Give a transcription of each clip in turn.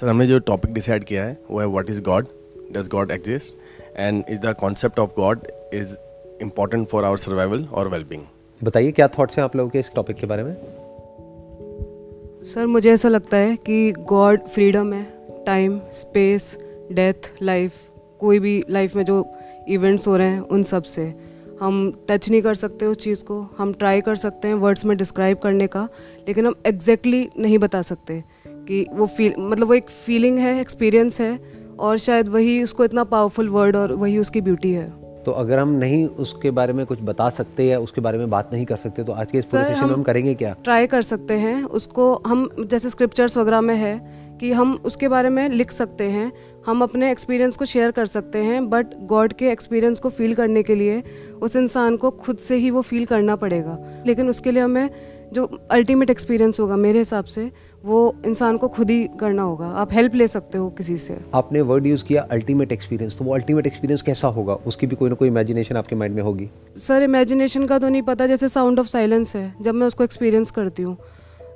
Sir हमने जो topic decide किया है वो है what is God does God exist and is the concept of God is important for our survival और वेलबींग बताइए क्या थॉट्स हैं आप लोगों के इस टॉपिक के बारे में? सर मुझे ऐसा लगता है कि गॉड फ्रीडम है टाइम स्पेस डेथ लाइफ कोई भी लाइफ में जो इवेंट्स हो रहे हैं उन सबसे। हम टच नहीं कर सकते उस चीज़ को हम ट्राई कर सकते हैं वर्ड्स में डिस्क्राइब करने का लेकिन हम एग्जैक्टली exactly नहीं बता सकते। कि वो फील मतलब वो एक फीलिंग है एक्सपीरियंस है और शायद वही उसको इतना पावरफुल वर्ड और वही उसकी ब्यूटी है। तो अगर हम नहीं उसके बारे में कुछ बता सकते या उसके बारे में बात नहीं कर सकते तो आज के इस पूरे सेशन में हम करेंगे क्या? ट्राई कर सकते हैं उसको हम जैसे स्क्रिप्चर्स वगैरह में है कि हम उसके बारे में लिख सकते हैं हम अपने एक्सपीरियंस को शेयर कर सकते हैं बट गॉड के एक्सपीरियंस को फील करने के लिए उस इंसान को खुद से ही वो फील करना पड़ेगा। लेकिन उसके लिए हमें जो अल्टीमेट एक्सपीरियंस होगा मेरे हिसाब से वो इंसान को खुद ही करना होगा। आप हेल्प ले सकते हो किसी से। आपने वर्ड यूज़ किया अल्टीमेट एक्सपीरियंस तो वो अल्टीमेट एक्सपीरियंस कैसा होगा? उसकी भी कोई ना कोई इमेजिनेशन आपके माइंड में होगी। सर इमेजिनेशन का तो नहीं पता जैसे साउंड ऑफ़ साइलेंस है जब मैं उसको एक्सपीरियंस करती हूँ।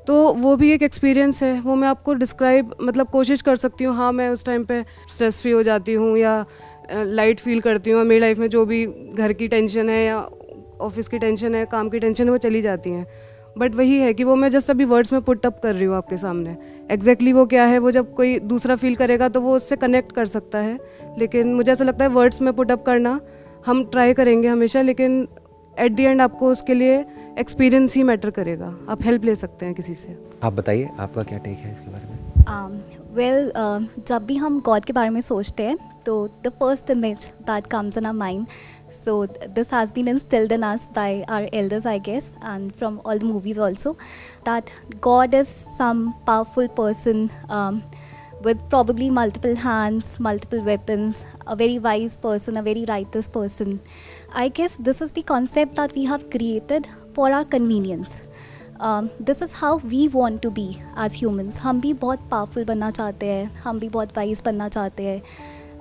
तो वो भी एक एक्सपीरियंस है वो मैं आपको डिस्क्राइब मतलब कोशिश कर सकती हूँ हाँ मैं उस टाइम पे स्ट्रेस फ्री हो जाती हूँ या लाइट फील करती हूँ मेरी लाइफ में जो भी घर की टेंशन है या ऑफ़िस की टेंशन है काम की टेंशन है वो चली जाती हैं। बट वही है कि वो मैं जस्ट अभी वर्ड्स में पुट अप कर रही हूँ आपके सामने। एग्जैक्टली exactly वो क्या है? वो जब कोई दूसरा फील करेगा तो वो उससे कनेक्ट कर सकता है। लेकिन मुझे ऐसा लगता है वर्ड्स में पुट अप करना हम ट्राई करेंगे हमेशा लेकिन एट दी एंड आपको उसके लिए एक्सपीरियंस ही मैटर करेगा। आप हेल्प ले सकते हैं किसी से। आप बताइए आपका क्या टेक है इसके बारे में? वेल um, well, uh, जब भी हम गॉड के बारे में सोचते हैं तो the first image that comes in our mind so this has been instilled in us by our elders i guess and from all the movies also that god is some powerful person um, with probably multiple hands multiple weapons a very wise person a very righteous person i guess this is the concept that we have created for our convenience this is how we want to be as humans हम भी बहुत powerful बनना चाहते हैं हम भी बहुत wise बनना चाहते हैं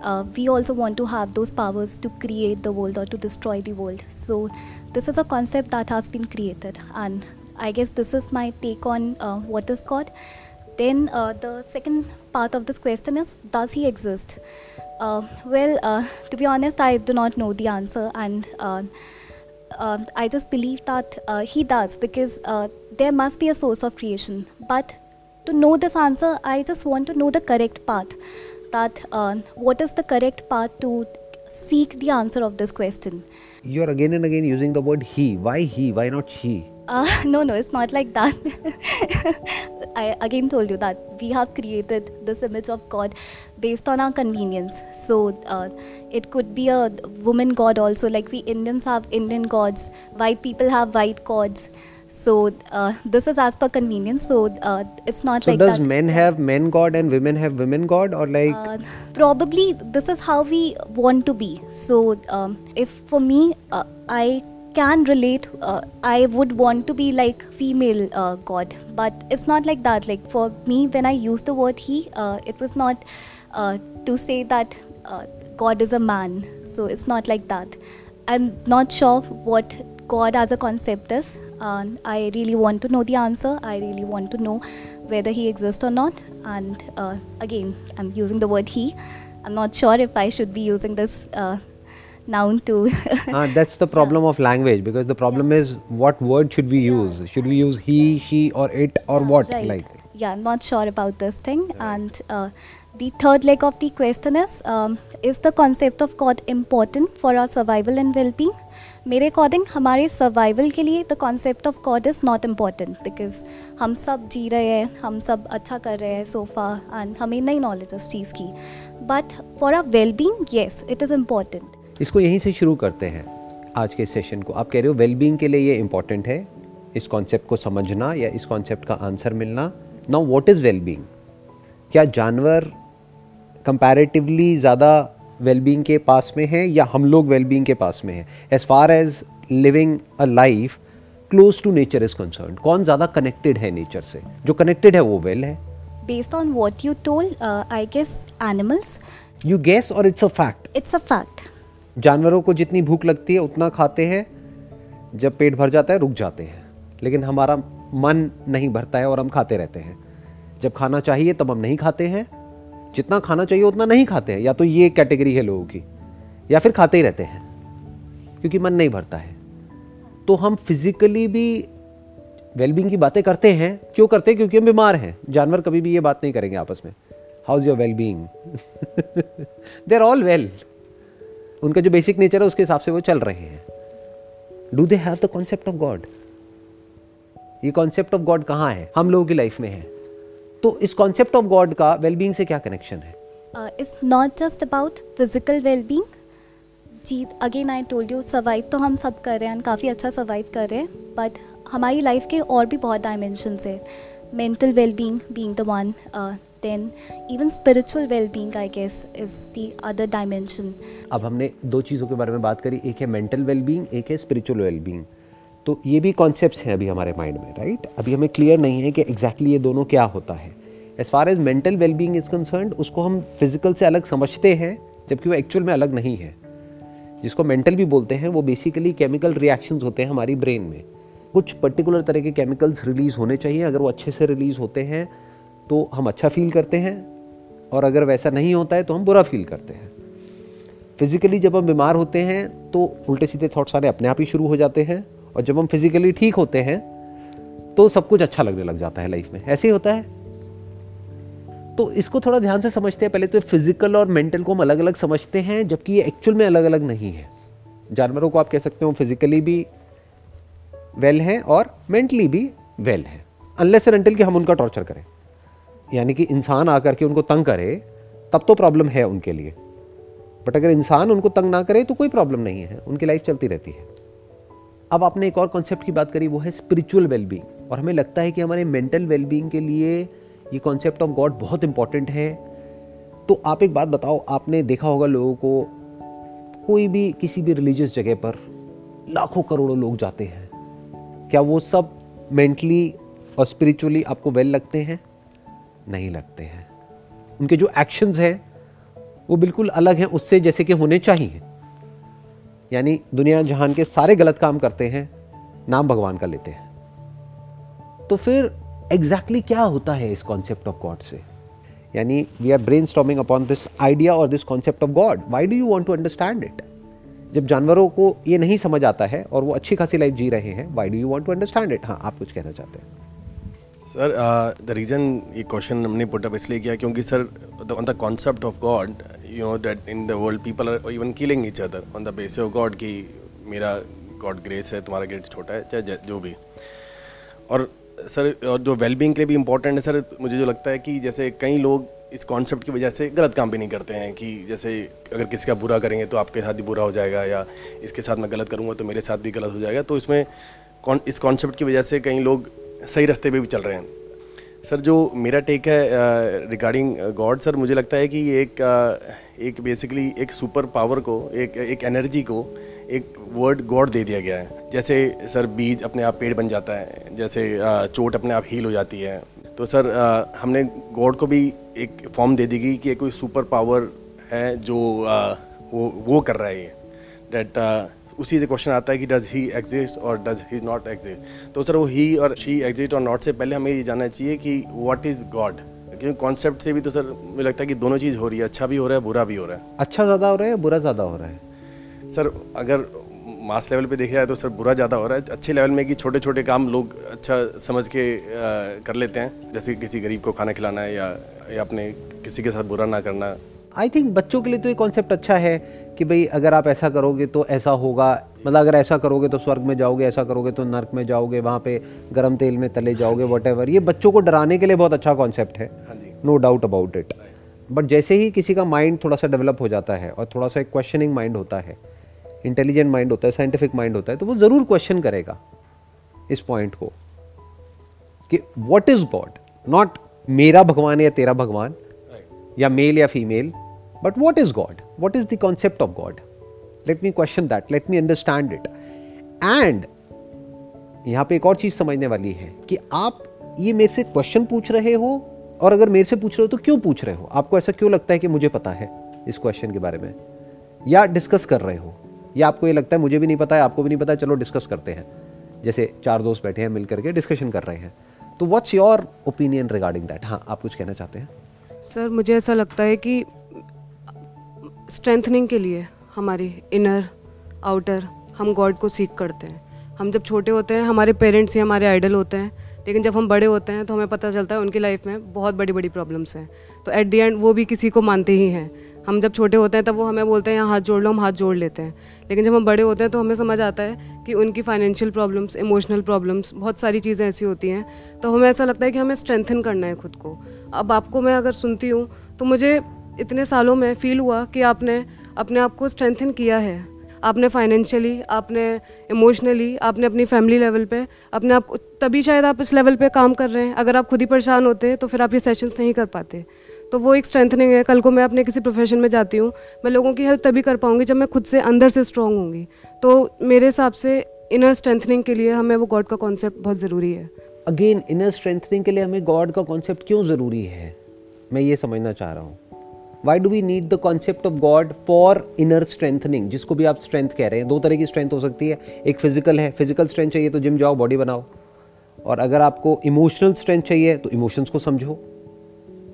uh, we also want to have those powers to create the world or to destroy the world. So, this is a concept that has been created, and I guess this is my take on uh, what is God. Then, uh, the second part of this question is Does he exist? Uh, well, uh, to be honest, I do not know the answer, and uh, I just believe that he does because there must be a source of creation. But to know this answer, I just want to know the correct path. That uh, what is the correct path to seek the answer of this question? You are again and again using the word he. Why he? Why not she? Uh, no, no, it's not like that. I again told you that we have created this image of God based on our convenience. So uh, it could be a woman god also, like we Indians have Indian gods, white people have white gods. So uh, this is as per convenience. So uh, it's not so like does that. men have men god and women have women god, or like? Uh, probably this is how we want to be. So um, if for me, uh, I can relate uh, i would want to be like female uh, god but it's not like that like for me when i use the word he uh, it was not uh, to say that uh, god is a man so it's not like that i'm not sure what god as a concept is i really want to know the answer i really want to know whether he exists or not and uh, again i'm using the word he i'm not sure if i should be using this noun to. uh, that's the problem of language because the problem yeah. is what word should we use? Yeah. Should we use he, she, or it, or yeah, what? Right. Like. Yeah, I'm not sure about this thing. Right. And uh, the third leg of the question is um, Is the concept of God important for our survival and well being? मेरे according हमारे survival के लिए the concept of God is not important because हम सब जी रहे हैं, हम सब अच्छा कर रहे हैं सोफा एंड हमें नई नॉलेज उस चीज़ की। But for a well being yes it is important इसको यहीं से शुरू करते हैं आज के सेशन को। आप कह रहे हो वेलबींग के लिए ये इंपॉर्टेंट है? इस कॉन्सेप्ट को समझना या इस कॉन्सेप्ट का आंसर मिलना? नाउ वॉट इज़ वेलबींग क्या जानवर कंपैरेटिवली ज़्यादा वेलबींग के पास में है या हम लोग वेलबींग के पास में हैं? As far as living a life close to nature is concern कौन ज़्यादा कनेक्टेड है नेचर से? जो कनेक्टेड है वो वेल है। Based on what you told I guess animals you guess और it's a fact it's a fact जानवरों को जितनी भूख लगती है उतना खाते हैं। जब पेट भर जाता है रुक जाते हैं। लेकिन हमारा मन नहीं भरता है और हम खाते रहते हैं। जब खाना चाहिए तब हम नहीं खाते हैं। जितना खाना चाहिए उतना नहीं खाते हैं, या तो ये कैटेगरी है लोगों की, या फिर खाते ही रहते हैं, क्योंकि मन नहीं भरता है। तो हम फिजिकली भी वेलबींग की बातें करते हैं, क्यों करते हैं? क्योंकि हम बीमार हैं। जानवर कभी भी ये बात नहीं करेंगे आपस में। How is your wellbeing they are all well उनका जो बेसिक नेचर है, उसके हिसाब से वो चल रहे हैं। Do they have the concept of God ये कॉन्सेप्ट ऑफ़ गॉड कहाँ है? हम लोगों की लाइफ में है। तो इस कॉन्सेप्ट ऑफ़ गॉड का वेलबींग से क्या कनेक्शन है? It's not just about physical wellbeing ji again I told you survive तो हम सब कर रहे हैं काफ़ी अच्छा सर्वाइव कर रहे हैं बट हमारी लाइफ के और भी बहुत डायमेंशंस है. Mental wellbeing being the one then even spiritual wellbeing I guess is the other dimension अब हमने दो चीज़ों के बारे में बात करी एक है मेंटल वेलबींग एक है स्पिरिचुअल वेलबींग तो ये भी कॉन्सेप्ट्स हैं अभी हमारे माइंड में राइट अभी हमें क्लियर नहीं है कि एग्जैक्टली exactly ये दोनों क्या होता है। As far as mental wellbeing is concern उसको हम फ़िज़िकल से अलग समझते हैं, जबकि वो एक्चुअल में अलग नहीं है। जिसको मेंटल भी बोलते हैं, वो बेसिकली केमिकल रिएक्शंस होते हैं हमारी ब्रेन में। कुछ पर्टिकुलर तरह के केमिकल्स रिलीज़ होने चाहिए, अगर वो अच्छे से रिलीज़ होते हैं तो हम अच्छा फील करते हैं, और अगर वैसा नहीं होता है तो हम बुरा फील करते हैं। फिज़िकली जब हम बीमार होते हैं तो उल्टे सीधे थॉट्स आने अपने आप ही शुरू हो जाते हैं और जब हम फिज़िकली ठीक होते हैं तो सब कुछ अच्छा लगने लग जाता है लाइफ में। ऐसे ही होता है। तो इसको थोड़ा ध्यान से समझते हैं। पहले तो फ़िज़िकल और मेंटल को हम अलग अलग समझते हैं, जबकि ये एक्चुअल में अलग अलग नहीं है। जानवरों को आप कह सकते हो फिजिकली भी वेल हैं और मेंटली भी वेल हैं। अनलेस एंड अनटिल कि हम उनका टॉर्चर करें। यानी कि इंसान आकर के उनको तंग करे, तब तो प्रॉब्लम है उनके लिए। बट अगर इंसान उनको तंग ना करे तो कोई प्रॉब्लम नहीं है। उनकी लाइफ चलती रहती है। अब आपने एक और कॉन्सेप्ट की बात करी, वो है स्पिरिचुअल वेलबींग और हमें लगता है कि हमारे मेंटल वेलबींग के लिए ये कॉन्सेप्ट ऑफ़ गॉड बहुत इंपॉर्टेंट है। तो आप एक बात बताओ, आपने देखा होगा लोगों को, कोई भी किसी भी रिलीजियस जगह पर लाखों करोड़ों लोग जाते हैं। क्या वो सब मेंटली और स्पिरिचुअली आपको वेल लगते हैं? नहीं लगते हैं। उनके जो एक्शंस हैं, वो बिल्कुल अलग हैं, उससे जैसे कि होने चाहिए। यानी दुनिया जहान के सारे गलत काम करते हैं, नाम भगवान का लेते हैं। तो फिर एग्जैक्टली exactly क्या होता है इस कॉन्सेप्ट ऑफ़ गॉड से? यानी we are brainstorming upon this idea और this concept of God why do you want to understand it जब जानवरों को ये नहीं समझ आता है और वो अच्छी खासी लाइफ जी रहे हैं why do you want to understand it हाँ आप कुछ कहना चाहते हैं। सर द रीज़न ये क्वेश्चन हमने पुटअप इसलिए किया क्योंकि sir on the concept of God you know that in the world people are even killing each other on the basis of God की मेरा गॉड ग्रेस है, तुम्हारा ग्रेस छोटा है, चाहे जो भी। और सर, और जो वेलबींग के लिए भी इम्पोर्टेंट है, सर, मुझे जो लगता है कि जैसे कई लोग इस कॉन्सेप्ट की वजह से गलत काम भी नहीं करते हैं कि जैसे अगर किसी का बुरा करेंगे तो आपके साथ भी बुरा हो जाएगा या इसके साथ मैं गलत करूँगा तो मेरे साथ भी गलत हो जाएगा। तो इसमें कौन इस कॉन्सेप्ट की वजह से कई लोग सही रास्ते पे भी चल रहे हैं। सर, जो मेरा टेक है रिगार्डिंग गॉड सर, मुझे लगता है कि एक एक बेसिकली एक सुपर पावर को, एक एक एनर्जी को, एक वर्ड गॉड दे दिया गया है। जैसे सर, बीज अपने आप पेड़ बन जाता है, जैसे चोट अपने आप हील हो जाती है। तो सर हमने गॉड को भी एक फॉर्म दे दी गई कि कोई सुपर पावर है जो वो वो कर रहा है ये। डेट उसी से क्वेश्चन आता है कि डज ही एग्जिस्ट और डज ही नॉट एग्जिस्ट तो सर वो ही और शी एग्जिस्ट और नॉट से पहले हमें ये जानना चाहिए कि व्हाट इज़ गॉड क्योंकि कॉन्सेप्ट से भी तो सर मुझे लगता है कि दोनों चीज़ हो रही है अच्छा भी हो रहा है बुरा भी हो रहा है। अच्छा ज़्यादा हो रहा है बुरा ज़्यादा हो रहा है? सर अगर मास लेवल पे देखा जाए तो सर बुरा ज़्यादा हो रहा है। अच्छे लेवल में कि छोटे छोटे काम लोग अच्छा समझ के आ, कर लेते हैं। जैसे किसी गरीब को खाना खिलाना है या, या अपने किसी के साथ बुरा ना करना। आई थिंक बच्चों के लिए तो ये कॉन्सेप्ट अच्छा है। कि भाई अगर आप ऐसा करोगे तो ऐसा होगा। मतलब अगर ऐसा करोगे तो स्वर्ग में जाओगे ऐसा करोगे तो नर्क में जाओगे वहाँ पे गर्म तेल में तले जाओगे वट ये बच्चों को डराने के लिए बहुत अच्छा कॉन्सेप्ट है। No doubt about it but जैसे ही किसी का माइंड थोड़ा सा डेवलप हो जाता है और थोड़ा सा एक क्वेश्चनिंग माइंड होता है इंटेलिजेंट माइंड होता है साइंटिफिक माइंड होता है तो वो ज़रूर क्वेश्चन करेगा इस पॉइंट को कि वॉट इज़ गॉड नॉट मेरा भगवान या तेरा भगवान या मेल या female but what is God what is the concept of God let me question that let me understand it and यहाँ पे एक और चीज़ समझने वाली है कि आप ये मेरे से क्वेश्चन पूछ रहे हो और अगर मेरे से पूछ रहे हो तो क्यों पूछ रहे हो? आपको ऐसा क्यों लगता है कि मुझे पता है इस क्वेश्चन के बारे में? या डिस्कस कर रहे हो? या आपको ये लगता है मुझे भी नहीं पता है, आपको भी नहीं पता है, चलो डिस्कस करते हैं। जैसे चार दोस्त बैठे हैं, मिल करके डिस्कशन कर रहे हैं। तो what's your opinion regarding that हाँ आप कुछ कहना चाहते हैं? सर, मुझे ऐसा लगता है कि स्ट्रेंथनिंग के लिए हमारी इनर आउटर हम गॉड को सीख करते हैं। हम जब छोटे होते हैं, हमारे पेरेंट्स ही हमारे आइडल होते हैं, लेकिन जब हम बड़े होते हैं तो हमें पता चलता है उनकी लाइफ में बहुत बड़ी बड़ी प्रॉब्लम्स हैं। तो एट दी एंड वो भी किसी को मानते ही हैं। हम जब छोटे होते हैं, तब वो हमें बोलते हैं, यहाँ हाथ जोड़ लो, हम हाथ जोड़ लेते हैं। लेकिन जब हम बड़े होते हैं तो हमें समझ आता है कि उनकी फाइनेंशियल प्रॉब्लम्स इमोशनल प्रॉब्लम्स बहुत सारी चीज़ें ऐसी होती हैं। तो हमें ऐसा लगता है कि हमें स्ट्रेंथन करना है खुद को। अब आपको मैं अगर सुनती हूँ तो मुझे इतने सालों में फील हुआ कि आपने अपने आप को स्ट्रेंथन किया है। आपने फाइनेंशियली आपने इमोशनली आपने अपनी फैमिली लेवल पे, अपने आप तभी शायद आप इस लेवल पे काम कर रहे हैं। अगर आप खुद ही परेशान होते हैं तो फिर आप ये सेशंस नहीं कर पाते। तो वो एक स्ट्रेंथनिंग है। कल को मैं अपने किसी प्रोफेशन में जाती हूँ, मैं लोगों की हेल्प तभी कर पाऊँगी जब मैं खुद से अंदर से स्ट्रॉन्ग होंगी। तो मेरे हिसाब से इनर स्ट्रेंथनिंग के लिए हमें वो गॉड का कॉन्सेप्ट बहुत ज़रूरी है। अगेन इनर स्ट्रेंथनिंग के लिए हमें गॉड का कॉन्सेप्ट क्यों ज़रूरी है? मैं ये समझना चाह रहा हूँ। Why do we need the concept of God for inner strengthening जिसको भी आप स्ट्रेंथ कह रहे हैं? दो तरह की स्ट्रेंथ हो सकती है। एक फ़िज़िकल है। फ़िज़िकल स्ट्रेंथ चाहिए तो जिम जाओ बॉडी बनाओ। और अगर आपको इमोशनल स्ट्रेंथ चाहिए तो इमोशंस को समझो।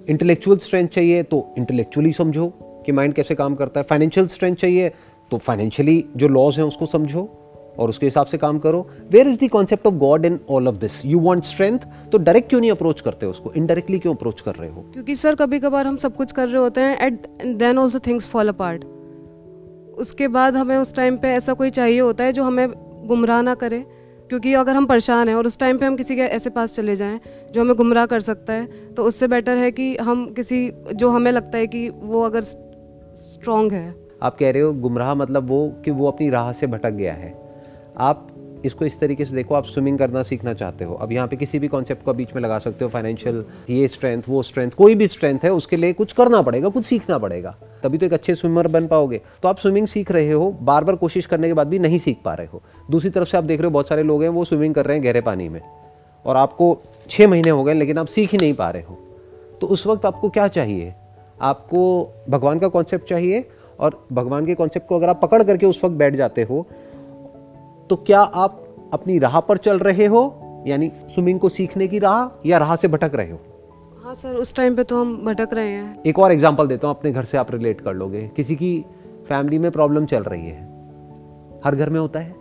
इंटेलेक्चुअल स्ट्रेंथ चाहिए तो इंटेलेक्चुअली समझो कि माइंड कैसे काम करता है। फाइनेंशियल स्ट्रेंथ चाहिए तो फाइनेंशियली जो लॉज हैं उसको समझो। और उसके हिसाब से काम करो। Where is the concept of God in all of this you want strength तो डायरेक्ट क्यों नहीं अप्रोच करते हो उसको? इनडायरेक्टली क्यों अप्रोच कर रहे हो? क्योंकि सर कभी कभार हम सब कुछ कर रहे होते हैं at then also things fall apart उसके बाद हमें उस टाइम पे ऐसा कोई चाहिए होता है जो हमें गुमराह ना करे। क्योंकि अगर हम परेशान हैं और उस टाइम पे हम किसी के ऐसे पास चले जाएँ जो हमें गुमराह कर सकता है तो उससे बेटर है कि हम किसी जो हमें लगता है कि वो अगर स्ट्रॉन्ग है। आप कह रहे हो गुमराह मतलब वो कि वो अपनी राह से भटक गया है। आप इसको इस तरीके से देखो, आप स्विमिंग करना सीखना चाहते हो। अब यहाँ पे किसी भी कॉन्सेप्ट को बीच में लगा सकते हो फाइनेंशियल ये स्ट्रेंथ वो स्ट्रेंथ कोई भी स्ट्रेंथ है, उसके लिए कुछ करना पड़ेगा, कुछ सीखना पड़ेगा। तभी तो एक अच्छे स्विमर बन पाओगे। तो आप स्विमिंग सीख रहे हो बार बार कोशिश करने के बाद भी नहीं सीख पा रहे हो। दूसरी तरफ़ से आप देख रहे हो, बहुत सारे लोग हैं, वो स्विमिंग कर रहे हैं गहरे पानी में। और आपको छः महीने हो गए, लेकिन आप सीख ही नहीं पा रहे हो। तो उस वक्त आपको क्या चाहिए? आपको भगवान का कॉन्सेप्ट चाहिए, और भगवान के कॉन्सेप्ट को अगर आप पकड़ करके उस वक्त बैठ जाते हो तो क्या आप अपनी राह पर चल रहे हो? यानी स्विमिंग को सीखने की राह या राह से भटक रहे हो? हाँ सर उस टाइम पे तो हम भटक रहे हैं। एक और एग्जांपल देता हूँ अपने घर से आप रिलेट कर लोगे। किसी की फैमिली में प्रॉब्लम चल रही है। हर घर में होता है।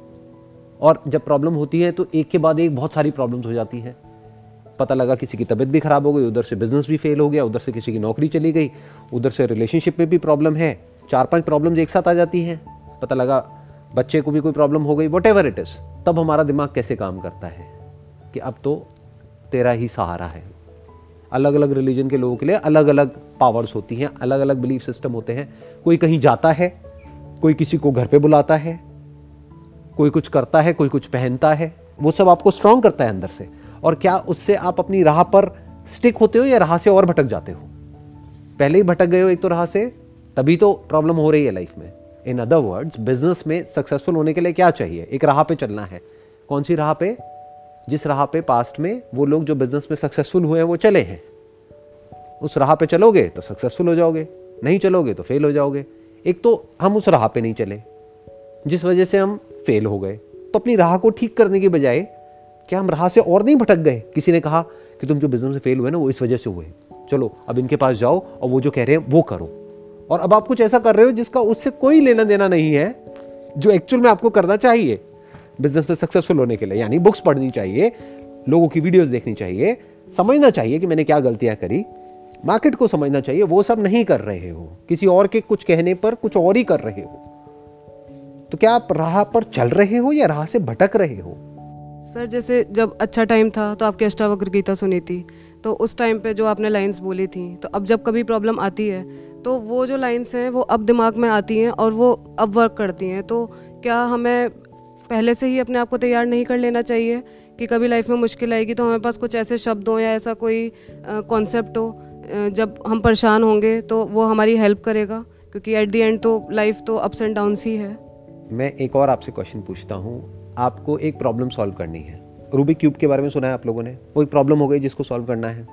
और जब प्रॉब्लम होती है तो एक के बाद एक बहुत सारी प्रॉब्लम्स हो जाती है। पता लगा किसी की तबीयत भी खराब हो गई उधर से बिज़नेस भी फेल हो गया उधर से किसी की नौकरी चली गई उधर से रिलेशनशिप में भी प्रॉब्लम है। चार पाँच प्रॉब्लम्स एक साथ आ जाती हैं। पता लगा बच्चे को भी कोई प्रॉब्लम हो गई वट एवर इट इज़ तब हमारा दिमाग कैसे काम करता है कि अब तो तेरा ही सहारा है। अलग अलग रिलीजन के लोगों के लिए अलग अलग पावर्स होती हैं अलग अलग बिलीफ सिस्टम होते हैं। कोई कहीं जाता है, कोई किसी को घर पे बुलाता है, कोई कुछ करता है, कोई कुछ पहनता है, वो सब आपको स्ट्रांग करता है अंदर से। और क्या उससे आप अपनी राह पर स्टिक होते हो या राह से और भटक जाते हो? पहले ही भटक गए हो एक तो राह से, तभी तो प्रॉब्लम हो रही है लाइफ में। इन अदर वर्ड्स बिज़नेस में सक्सेसफुल होने के लिए क्या चाहिए? एक राह पे चलना है। कौन सी राह पे? जिस राह पे पास्ट में वो लोग जो बिज़नेस में सक्सेसफुल हुए हैं, वो चले हैं। उस राह पे चलोगे तो सक्सेसफुल हो जाओगे। नहीं चलोगे तो फेल हो जाओगे। एक तो हम उस राह पे नहीं चले। जिस वजह से हम फेल हो गए। तो अपनी राह को ठीक करने की बजाय क्या हम राह से और नहीं भटक गए? किसी ने कहा कि तुम जो बिज़नेस में फेल हुए ना, वो इस वजह से हुए। चलो, अब इनके पास जाओ और वो जो कह रहे हैं, वो करो। और अब आप कुछ ऐसा कर रहे हो जिसका उससे कोई लेना देना नहीं है, जो एक्चुअल में आपको करना चाहिए बिज़नेस में सक्सेसफुल होने के लिए। यानी बुक्स पढ़नी चाहिए, लोगों की वीडियोस देखनी चाहिए, समझना चाहिए कि मैंने क्या गलतियाँ करी। मार्केट को समझना चाहिए, वो सब नहीं कर रहे हो। किसी और के कुछ कहने पर कुछ और ही कर रहे हो। तो क्या आप राह पर चल रहे हो या राह से भटक रहे हो? सर, जैसे जब अच्छा टाइम था तो आपकी अष्टावक्र गीता सुनी थी। तो उस टाइम पे जो आपने लाइंस बोली थी तो अब जब कभी प्रॉब्लम आती है तो वो जो लाइन्स हैं, वो अब दिमाग में आती हैं और वो अब वर्क करती हैं। तो क्या हमें पहले से ही अपने आप को तैयार नहीं कर लेना चाहिए कि कभी लाइफ में मुश्किल आएगी तो हमारे पास कुछ ऐसे शब्द हो या ऐसा कोई कॉन्सेप्ट हो जब हम परेशान होंगे तो वो हमारी हेल्प करेगा? क्योंकि एट दी एंड तो लाइफ तो अप्स एंड डाउन्स ही है। मैं एक और आपसे क्वेश्चन पूछता हूँ। आपको एक प्रॉब्लम सॉल्व करनी है। रूबिक क्यूब के बारे में सुना है आप लोगों ने? कोई प्रॉब्लम हो गई जिसको सॉल्व करना है?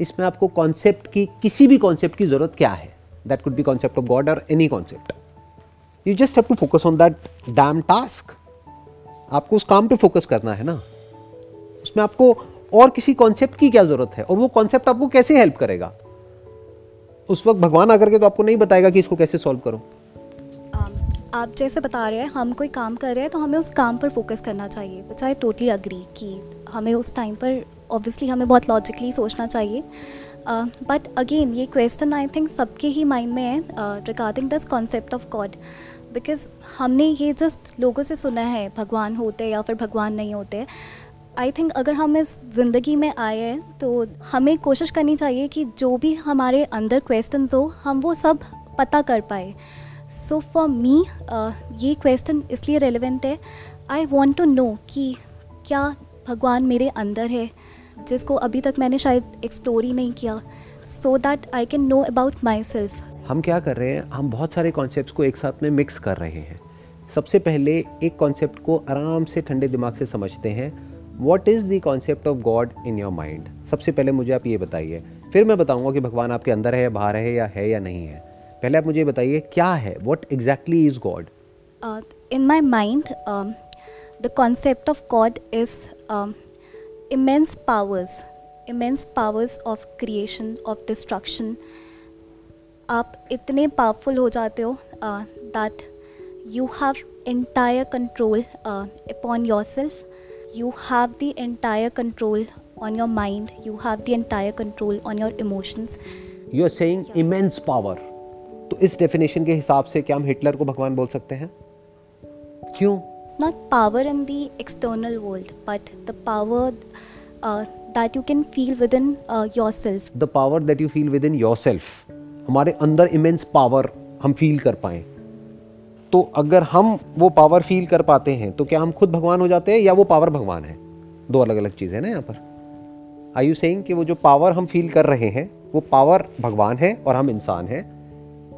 इसमें आपको कॉन्सेप्ट की, किसी भी कॉन्सेप्ट की ज़रूरत क्या है? That could be concept of God और any concept you just have to focus on that damn task आपको उस काम पे फोकस करना है ना? उसमें आपको और किसी कॉन्सेप्ट की क्या ज़रूरत है? और वो कॉन्सेप्ट आपको कैसे हेल्प करेगा? उस वक्त भगवान आकर के तो आपको नहीं बताएगा कि इसको कैसे सॉल्व करो। आप जैसे बता रहे हैं, हम कोई काम कर रहे हैं तो हमें उस काम पर फोकस करना चाहिए। विच आई टोटली अग्री कि हमें उस टाइम पर ऑब्वियसली हमें बहुत लॉजिकली सोचना चाहिए। बट अगेन ये क्वेश्चन आई थिंक सबके ही माइंड में है regarding this concept of God because हमने ये जस्ट लोगों से सुना है, भगवान होते या फिर भगवान नहीं होते। आई थिंक अगर हम इस ज़िंदगी में आए हैं तो हमें कोशिश करनी चाहिए कि जो भी हमारे अंदर क्वेश्चन हो, हम वो सब पता कर पाए। सो फॉर मी ये क्वेश्चन इसलिए रेलिवेंट है आई वॉन्ट टू नो कि क्या भगवान मेरे अंदर है, जिसको अभी तक मैंने शायद एक्सप्लोर ही नहीं किया so that I can know about myself हम क्या कर रहे हैं, हम बहुत सारे कॉन्सेप्ट को एक साथ में मिक्स कर रहे हैं। सबसे पहले एक कॉन्सेप्ट को आराम से ठंडे दिमाग से समझते हैं। What is the concept of God in your mind सबसे पहले मुझे आप ये बताइए। फिर मैं बताऊँगा कि भगवान आपके अंदर है या बाहर है या है या नहीं है। पहले आप मुझे बताइए क्या है? What exactly is God in my mind the concept of God is immense powers immense powers of creation of destruction आप इतने पावरफुल हो जाते हो that you have entire control upon yourself you have the entire control on your mind you have the entire control on your emotions you are saying immense power तो इस definition के हिसाब से क्या हम हिटलर को भगवान बोल सकते हैं? क्यों? Not power in the external world, but the power uh, that you can feel within uh, yourself. The power that you feel within yourself हमारे अंदर इमेंस पावर हम फील कर पाए। तो अगर हम वो पावर फील कर पाते हैं तो क्या हम खुद भगवान हो जाते हैं या वो पावर भगवान है? दो अलग अलग चीज़ें हैं ना यहाँ पर। आई यू सेइंग कि वो जो पावर हम फील कर रहे हैं वो पावर भगवान है और हम इंसान हैं?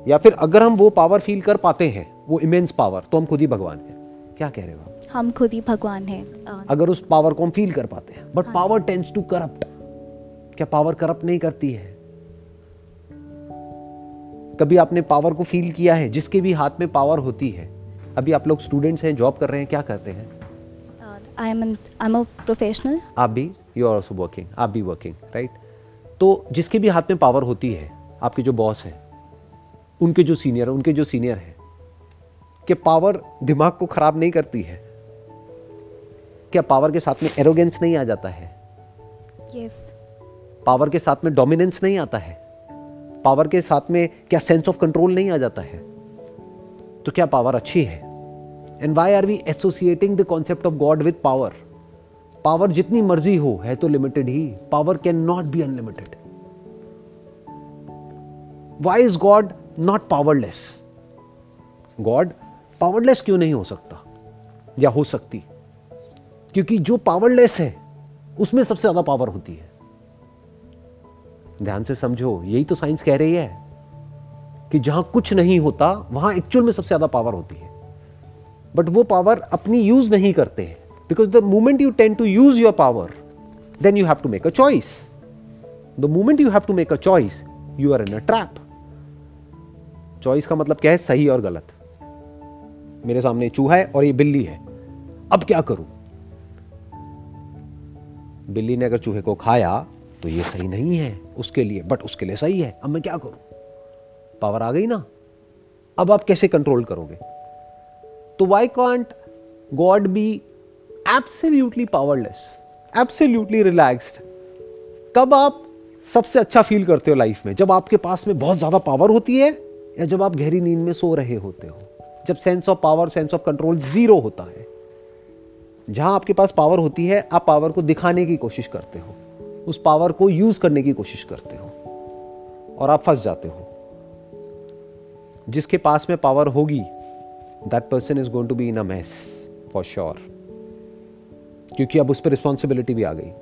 या फिर अगर हम वो पावर फील कर पाते हैं वो इमेंस पावर तो हम खुद ही भगवान हैं। क्या कह रहे हो आप? हम खुद ही भगवान हैं। अगर उस पावर को हम फील कर पाते हैं but power tends to corrupt क्या पावर करप्ट नहीं करती है? कभी आपने पावर को फील किया है जिसके भी हाथ में पावर होती है? अभी आप लोग स्टूडेंट्स हैं जॉब कर रहे हैं क्या करते हैं? I am an, I'm a professional. आप भी यू आर ऑल्सो वर्किंग आप भी वर्किंग राइट तो जिसके भी हाथ में पावर होती है आपके जो बॉस हैं उनके जो सीनियर हैं उनके जो सीनियर हैं कि पावर दिमाग को खराब नहीं करती है। क्या पावर के साथ में एरोगेंस नहीं आ जाता है? Yes. पावर के साथ में डोमिनेंस नहीं आता है। पावर के साथ में क्या सेंस ऑफ़ कंट्रोल नहीं आ जाता है? तो क्या पावर अच्छी है? And why are we associating the concept of God with power power जितनी मर्ज़ी हो है तो limited he. Power can not be unlimited why is God not powerless God powerless क्यों नहीं हो सकता? या हो सकती? क्योंकि जो पावरलेस है, उसमें सबसे ज़्यादा पावर होती है। ध्यान से समझो, यही तो साइंस कह रही है कि जहाँ कुछ नहीं होता, वहाँ एक्चुअल में सबसे ज़्यादा पावर होती है। बट वो पावर अपनी यूज़ नहीं करते हैं। Because the moment you tend to use your power then you have to make a choice the moment you have to make a choice you are in a trap choice का मतलब क्या है? सही और गलत। मेरे सामने चूहा है और ये बिल्ली है। अब क्या करूँ? बिल्ली ने अगर चूहे को खाया तो ये सही नहीं है उसके लिए बट उसके लिए सही है। अब मैं क्या करूँ? पावर आ गई ना? अब आप कैसे कंट्रोल करोगे? तो why can't God be absolutely powerless absolutely relaxed कब आप सबसे अच्छा फील करते हो लाइफ में? जब आपके पास में बहुत ज़्यादा पावर होती है या जब आप गहरी नींद में सो रहे होते हो, जब sense of power sense of control zero होता है, जहाँ आपके पास पावर होती है, आप पावर को दिखाने की कोशिश करते हो, उस पावर को यूज़ करने की कोशिश करते हो, और आप फंस जाते हो। जिसके पास में पावर होगी that person is going to be in a mess for sure क्योंकि अब उस पर रिस्पॉन्सिबिलिटी भी आ गई।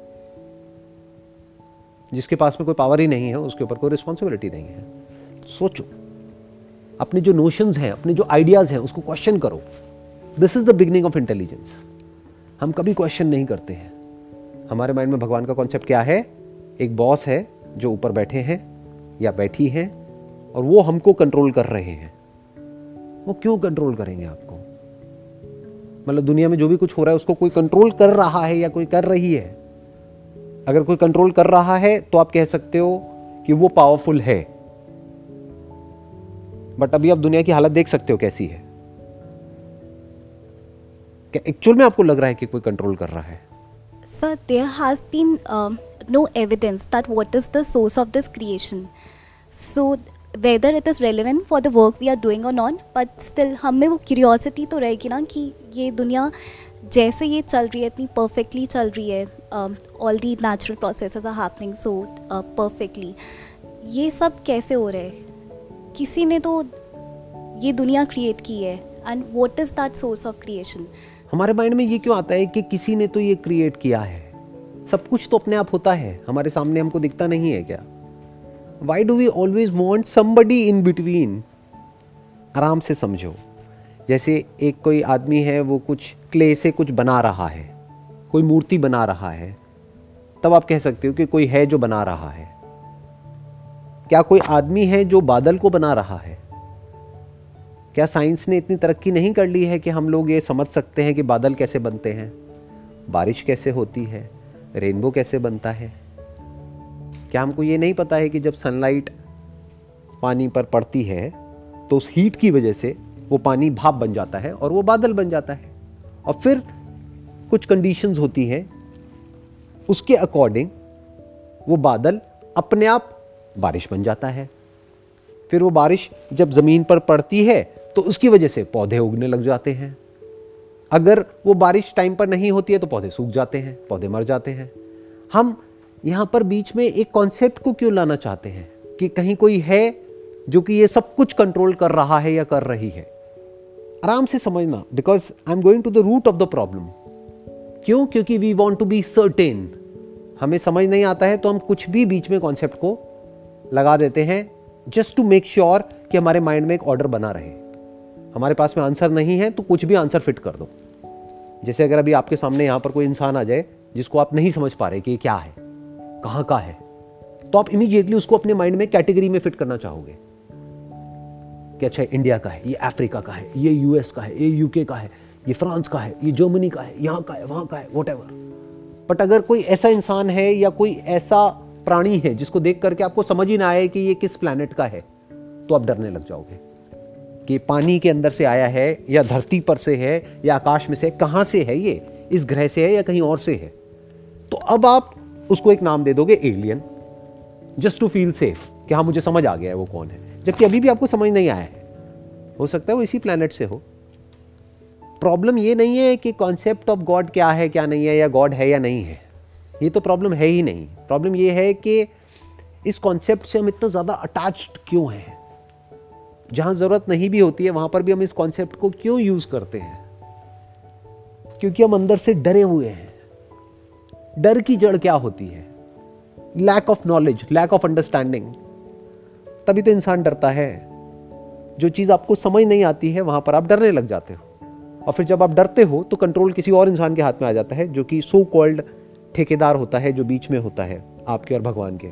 जिसके पास में कोई पावर ही नहीं है, उसके ऊपर कोई रिस्पॉन्सिबिलिटी नहीं है। सोचो। अपने जो नोशंस हैं, अपने जो आइडियाज़ हैं, उसको क्वेश्चन करो। This is the beginning of intelligence हम कभी क्वेश्चन नहीं करते हैं। हमारे माइंड में भगवान का कॉन्सेप्ट क्या है? एक बॉस है जो ऊपर बैठे हैं या बैठी हैं और वो हमको कंट्रोल कर रहे हैं। वो क्यों कंट्रोल करेंगे आपको? मतलब दुनिया में जो भी कुछ हो रहा है, उसको कोई कंट्रोल कर रहा है या कोई कर रही है? अगर कोई कंट्रोल कर रहा है तो आप कह सकते हो कि वो पावरफुल है। बट अभी आप दुनिया की हालत देख सकते हो कैसी है। क्या एक्चुअल में आपको लग रहा है कि कोई कंट्रोल कर रहा है? Sir there has been no evidence that what is the source of this creation so whether it is relevant for the work we are doing on but still हमें वो क्यूरियोसिटी तो रहेगी ना कि ये दुनिया जैसे ये चल रही है, इतनी परफेक्टली चल रही है all the natural process are happening so perfectly ये सब कैसे हो रहे हैं? किसी ने तो ये दुनिया क्रिएट की है and what is that source of creation हमारे माइंड में ये क्यों आता है कि किसी ने तो ये क्रिएट किया है? सब कुछ तो अपने आप होता है, हमारे सामने हमको दिखता नहीं है क्या? Why do we always want somebody in between आराम से समझो। जैसे एक कोई आदमी है, वो कुछ क्ले से कुछ बना रहा है, कोई मूर्ति बना रहा है, तब आप कह सकते हो कि कोई है जो बना रहा है। क्या कोई आदमी है जो बादल को बना रहा है? क्या साइंस ने इतनी तरक्की नहीं कर ली है कि हम लोग ये समझ सकते हैं कि बादल कैसे बनते हैं? बारिश कैसे होती है? रेनबो कैसे बनता है? क्या हमको ये नहीं पता है कि जब सनलाइट पानी पर पड़ती है तो उस हीट की वजह से वो पानी भाप बन जाता है और वो बादल बन जाता है। और फिर कुछ कंडीशंस होती हैं, उसके अकॉर्डिंग वो बादल अपने आप बारिश बन जाता है। फिर वो बारिश जब ज़मीन पर पड़ती है तो उसकी वजह से पौधे उगने लग जाते हैं। अगर वो बारिश टाइम पर नहीं होती है तो पौधे सूख जाते हैं, पौधे मर जाते हैं। हम यहाँ पर बीच में एक कॉन्सेप्ट को क्यों लाना चाहते हैं? कि कहीं कोई है जो कि ये सब कुछ कंट्रोल कर रहा है या कर रही है। आराम से समझना because I am going to the root of the problem क्यों? क्योंकि we want to be certain हमें समझ नहीं आता है तो हम कुछ भी बीच में कॉन्सेप्ट को लगा देते हैं जस्ट टू मेक श्योर कि हमारे माइंड में एक ऑर्डर बना रहे। हमारे पास में आंसर नहीं है तो कुछ भी आंसर फिट कर दो। जैसे अगर अभी आपके सामने यहाँ पर कोई इंसान आ जाए, जिसको आप नहीं समझ पा रहे कि क्या है, कहाँ का है तो आप इमीडिएटली उसको अपने माइंड में कैटेगरी में फिट करना चाहोगे कि अच्छा इंडिया का है, ये अफ्रीका का है, ये यूएस का है, ये यूके का है, ये फ्रांस का है, ये जर्मनी का है, यहाँ का है, वहाँ का है वॉट बट अगर कोई ऐसा इंसान है या कोई ऐसा प्राणी है, जिसको देख करके आपको समझ ही ना आए कि ये किस प्लैनेट का है तो आप डरने लग जाओगे कि पानी के अंदर से आया है, या धरती पर से है, या आकाश में से कहाँ से है ये? इस ग्रह से है या कहीं और से है? तो अब आप उसको एक नाम दे दोगे alien just to feel safe कि हाँ मुझे समझ आ गया है वो कौन है। जबकि अभी भी आपको समझ नहीं आया है। हो सकता है वो इसी प्लैनेट से हो। प्रॉब्लम ये नहीं है कि कॉन्सेप्ट ऑफ़ गॉड क्या है, क्या नहीं है, या गॉड है या नहीं है। ये तो प्रॉब्लम है ही नहीं। प्रॉब्लम ये है कि इस कॉन्सेप्ट से हम इतना ज़्यादा अटैच्ड क्यों हैं? जहाँ ज़रूरत नहीं भी होती है, वहाँ पर भी हम इस कॉन्सेप्ट को क्यों यूज़ करते हैं? क्योंकि हम अंदर से डरे हुए हैं। डर की जड़ क्या होती है? Lack of knowledge lack of understanding तभी तो इंसान डरता है। जो चीज़ आपको समझ नहीं आती है, वहाँ पर आप डरने लग जाते हो। और फिर जब आप डरते हो तो कंट्रोल किसी और इंसान के हाथ में आ जाता है, जो कि सो कॉल्ड ठेकेदार होता है जो बीच में होता है, आपके और भगवान के।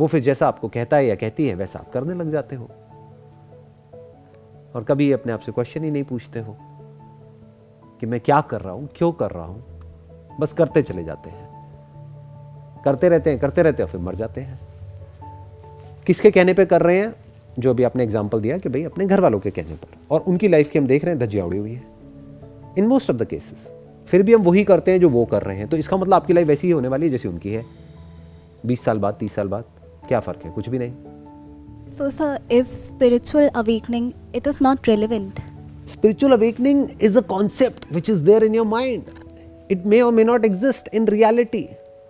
वो फिर जैसा आपको कहता है या कहती है, वैसा आप करने लग जाते हो। और कभी अपने आप से क्वेश्चन ही नहीं पूछते हो कि मैं क्या कर रहा हूँ, क्यों कर रहा हूँ। बस करते चले जाते हैं। करते रहते हैं, करते रहते हैं फिर मर जाते हैं। किसके कहने पे कर रहे हैं? जो अभी आपने एग्ज़ाम्पल दिया कि भाई अपने घर वालों के कहने पर। और उनकी लाइफ की हम देख रहे हैं, धज्जिया उड़ी हुई है। In most of the cases फिर भी हम वही करते हैं जो वो कर रहे हैं। तो इसका मतलब आपकी लाइफ वैसी ही होने वाली है जैसी उनकी है। बीस साल बाद तीस साल बाद क्या फ़र्क है? कुछ भी नहीं। So sir is spiritual awakening it is not relevant? spiritual awakening is a concept which is there in your mind. It may or may not exist in reality.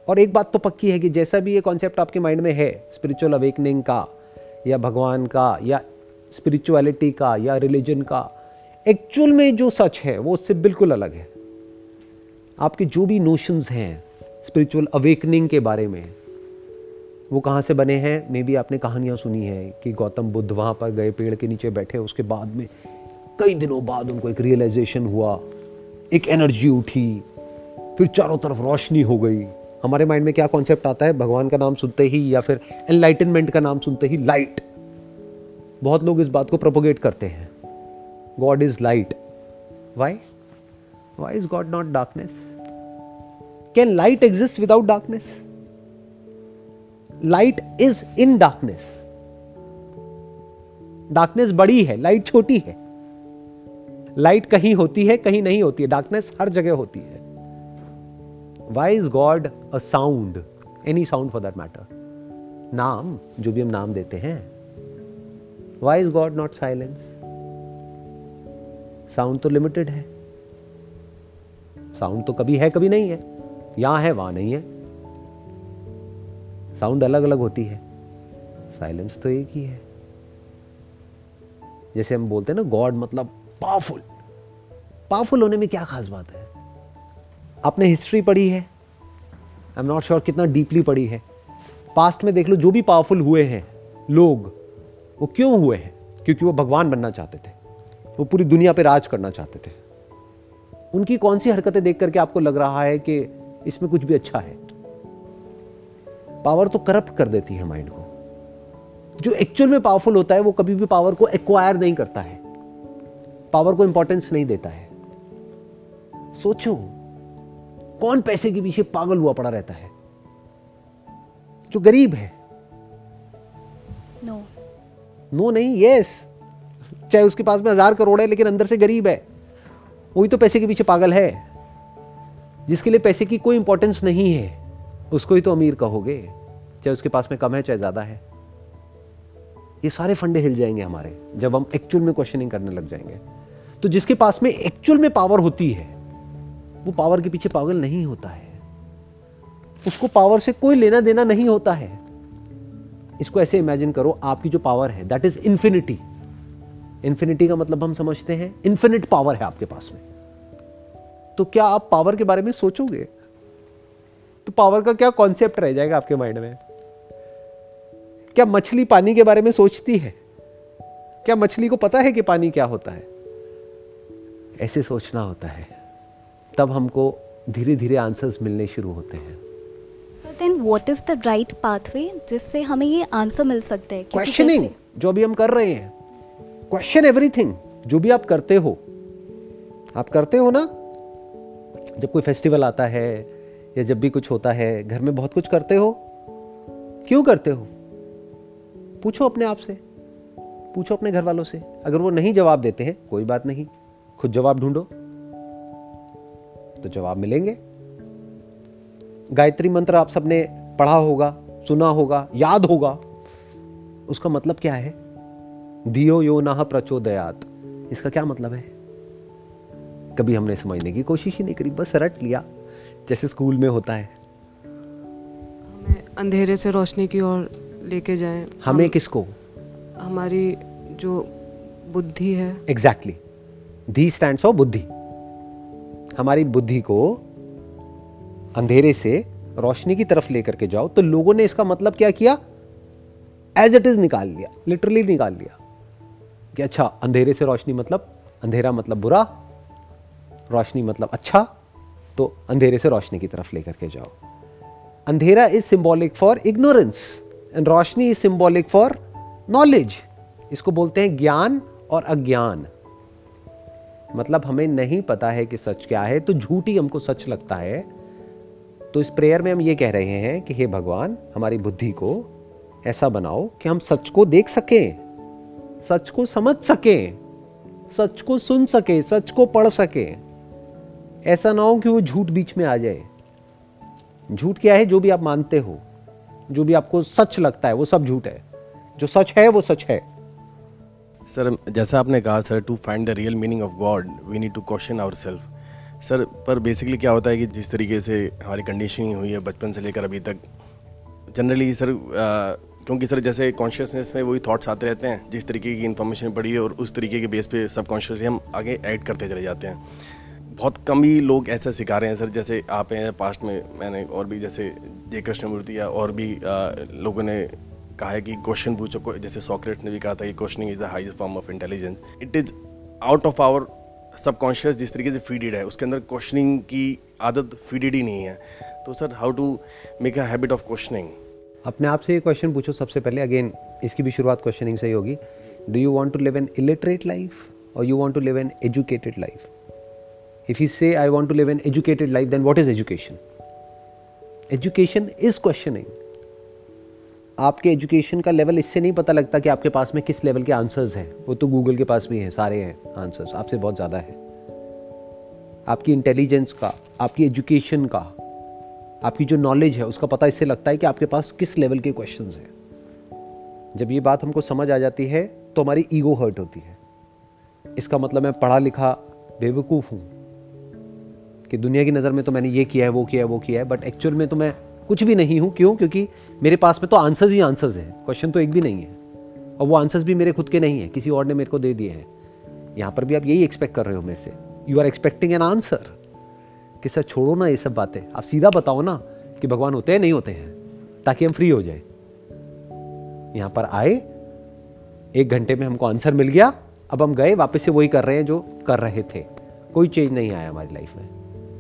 और एक बात तो पक्की है कि जैसा भी ये कॉन्सेप्ट आपके माइंड में है स्पिरिचुअल अवेकनिंग का या भगवान का या स्पिरिचुअलिटी का या रिलीजन का एक्चुअल में जो सच है वो उससे बिल्कुल अलग है। आपके जो भी नोशंस हैं स्पिरिचुअल अवेकनिंग के बारे में, वो कहाँ से बने हैं? मे बी आपने कहानियाँ सुनी है कि गौतम बुद्ध वहाँ पर गए, पेड़ के नीचे बैठे, उसके बाद में कई दिनों बाद उनको एक रियलाइजेशन हुआ, एक एनर्जी उठी, फिर चारों तरफ़ रोशनी हो गई। हमारे माइंड में क्या कॉन्सेप्ट आता है? भगवान का नाम सुनते ही या फिर एनलाइटनमेंट का नाम सुनते ही लाइट बहुत लोग इस बात को प्रोपोगेट करते हैं। God is light why why is God not darkness can light exist without darkness light is in darkness. Darkness बड़ी है लाइट छोटी है। लाइट कहीं होती है, कहीं नहीं होती है। डार्कनेस हर जगह होती है। Why is God a sound any sound for that matter नाम, जो भी हम नाम देते हैं। Why is God not silence sound तो लिमिटेड है। साउंड तो कभी है, कभी नहीं है। यहाँ है, वहाँ नहीं है। साउंड अलग अलग होती है। साइलेंस तो एक ही है। जैसे हम बोलते हैं ना गॉड मतलब पावरफुल पावरफुल होने में क्या खास बात है? आपने हिस्ट्री पढ़ी है? आई एम नॉट श्योर कितना डीपली पढ़ी है। पास्ट में देख लो, जो भी पावरफुल हुए हैं, लोग, वो क्यों हुए हैं? क्योंकि वो भगवान बनना चाहते थे। वो पूरी दुनिया पे राज करना चाहते थे। उनकी कौन सी हरकतें देख करके आपको लग रहा है कि इसमें कुछ भी अच्छा है? पावर तो करप्ट कर देती है माइंड को। जो एक्चुअल में पावरफुल होता है वो कभी भी पावर को एक्वायर नहीं करता है। पावर को इंपॉर्टेंस नहीं देता है। सोचो कौन पैसे के पीछे पागल हुआ पड़ा रहता है? जो गरीब है। No no. नो no नहीं यस yes. चाहे उसके पास में हज़ार करोड़ है लेकिन अंदर से गरीब है। वही तो पैसे के पीछे पागल है। जिसके लिए पैसे की कोई इंपॉर्टेंस नहीं है, उसको ही तो अमीर कहोगे, चाहे उसके पास में कम है, चाहे ज़्यादा है। ये सारे फंडे हिल जाएँगे हमारे, जब हम एक्चुअल में क्वेश्चनिंग करने लग जाएँगे। तो जिसके पास में एक्चुअल में पावर होती है, वो पावर के पीछे पागल नहीं होता है। उसको पावर से कोई लेना देना नहीं होता है। इसको ऐसे इमेजिन करो, आपकी जो पावर है दैट इज़ इंफिनिटी इंफिनिटी का मतलब हम समझते हैं इंफिनिट पावर है आपके पास में। तो क्या आप पावर के बारे में सोचोगे? तो पावर का क्या कॉन्सेप्ट रह जाएगा आपके माइंड में? क्या मछली पानी के बारे में सोचती है? क्या मछली को पता है कि पानी क्या होता है? ऐसे सोचना होता है। तब हमको धीरे धीरे आंसर्स मिलने शुरू होते हैं। Then what is the right pathway जिससे हमें ये आंसर मिल सकते हैं? क्वेश्चनिंग जो अभी हम कर रहे हैं। क्वेश्चन एवरीथिंग जो भी आप करते हो। आप करते हो ना? जब कोई फेस्टिवल आता है, या जब भी कुछ होता है, घर में बहुत कुछ करते हो? क्यों करते हो? पूछो अपने आप से। पूछो अपने घर वालों से। अगर वो नहीं जवाब देते हैं, कोई बात नहीं। खुद जवाब ढूंढो। तो जवाब मिलेंगे। गायत्री मंत्र आप सबने पढ़ा होगा, सुना होगा, याद होगा। उसका मतलब क्या है? दियो यो नाह प्रचोदयात। इसका क्या मतलब है? कभी हमने समझने की कोशिश ही नहीं करी बस रट लिया जैसे स्कूल में होता है। हमें अंधेरे से रोशनी की ओर लेके जाएँ। हमें हम- किसको? हमारी जो बुद्धि है। एग्जैक्टली धी स्टैंड फॉर बुद्धि। हमारी बुद्धि को अंधेरे से रोशनी की तरफ़ लेकर के जाओ तो लोगों ने इसका मतलब क्या किया? एज इट इज़ निकाल लिया लिटरली निकाल लिया। कि अच्छा अंधेरे से रोशनी मतलब अंधेरा मतलब बुरा, रोशनी मतलब अच्छा तो अंधेरे से रोशनी की तरफ़ लेकर के जाओ। अंधेरा is symbolic for ignorance and Roshni is symbolic for knowledge इसको बोलते हैं ज्ञान और अज्ञान। मतलब हमें नहीं पता है कि सच क्या है तो झूठ हमको सच लगता है। तो इस प्रेयर में हम ये कह रहे हैं कि, हे भगवान, हमारी बुद्धि को ऐसा बनाओ कि हम सच को देख सकें। सच को समझ सकें, सच को सुन सके, सच को पढ़ सके। ऐसा ना हो कि वो झूठ बीच में आ जाए। झूठ क्या है? जो भी आप मानते हो, जो भी आपको सच लगता है, वो सब झूठ है। जो सच है, वो सच है। सर, जैसा आपने कहा, sir to find the real meaning of God we need to question ourself sir, पर बेसिकली क्या होता है कि जिस तरीके से हमारी कंडीशनिंग हुई है बचपन से लेकर अभी तक जनरली सर क्योंकि सर जैसे कॉन्शियसनेस में वही थॉट्स आते रहते हैं जिस तरीके की इन्फॉर्मेशन पड़ी है और उस तरीके के बेस पे सब कॉन्शियसली हम आगे ऐड करते चले जाते हैं। बहुत कम ही लोग ऐसा सिखा रहे हैं सर जैसे आप हैं पास्ट में मैंने और भी जैसे जय कृष्ण मूर्ति या और भी आ, लोगों ने कहा है कि क्वेश्चन पूछो जैसे सॉक्रेट ने भी कहा था कि questioning is the highest form of intelligence it is out of our subconscious जिस तरीके से फीडेड है उसके अंदर क्वेश्चनिंग की आदत फीडेड ही नहीं है। तो sir how to make a habit of questioning अपने आप से ये क्वेश्चन पूछो सबसे पहले। अगेन इसकी भी शुरुआत क्वेश्चनिंग से ही होगी। Do you want to live an illiterate life और you want to live an educated life if you say I want to live an educated life then what is education education is questioning आपके education का level इससे नहीं पता लगता कि आपके पास में किस लेवल के आंसर्स हैं। वो तो गूगल के पास भी हैं, सारे हैं आंसर्स आपसे बहुत ज़्यादा है। आपकी इंटेलिजेंस का, आपकी एजुकेशन का आपकी जो नॉलेज है, उसका पता इससे लगता है कि आपके पास किस लेवल के क्वेश्चन हैं। जब ये बात हमको समझ आ जाती है तो हमारी ईगो हर्ट होती है। इसका मतलब मैं पढ़ा लिखा बेवकूफ़ हूँ कि दुनिया की नज़र में तो मैंने ये किया है, वो किया है, वो किया है बट एक्चुअल में तो मैं कुछ भी नहीं हूँ। क्यों? क्योंकि मेरे पास में तो आंसर्स ही आंसर्स हैं। क्वेश्चन तो एक भी नहीं है। और वो आंसर्स भी मेरे खुद के नहीं है। किसी और ने मेरे को दे दिए हैं। यहाँ पर भी आप यही एक्सपेक्ट कर रहे हो मेरे से। You are expecting an answer कि सर छोड़ो ना ये सब बातें। आप सीधा बताओ ना कि भगवान होते हैं नहीं होते हैं ताकि हम फ्री हो जाए। यहाँ पर आए एक घंटे में हमको आंसर मिल गया। अब हम गए वापस से वही कर रहे हैं जो कर रहे थे। कोई चेंज नहीं आया हमारी लाइफ में।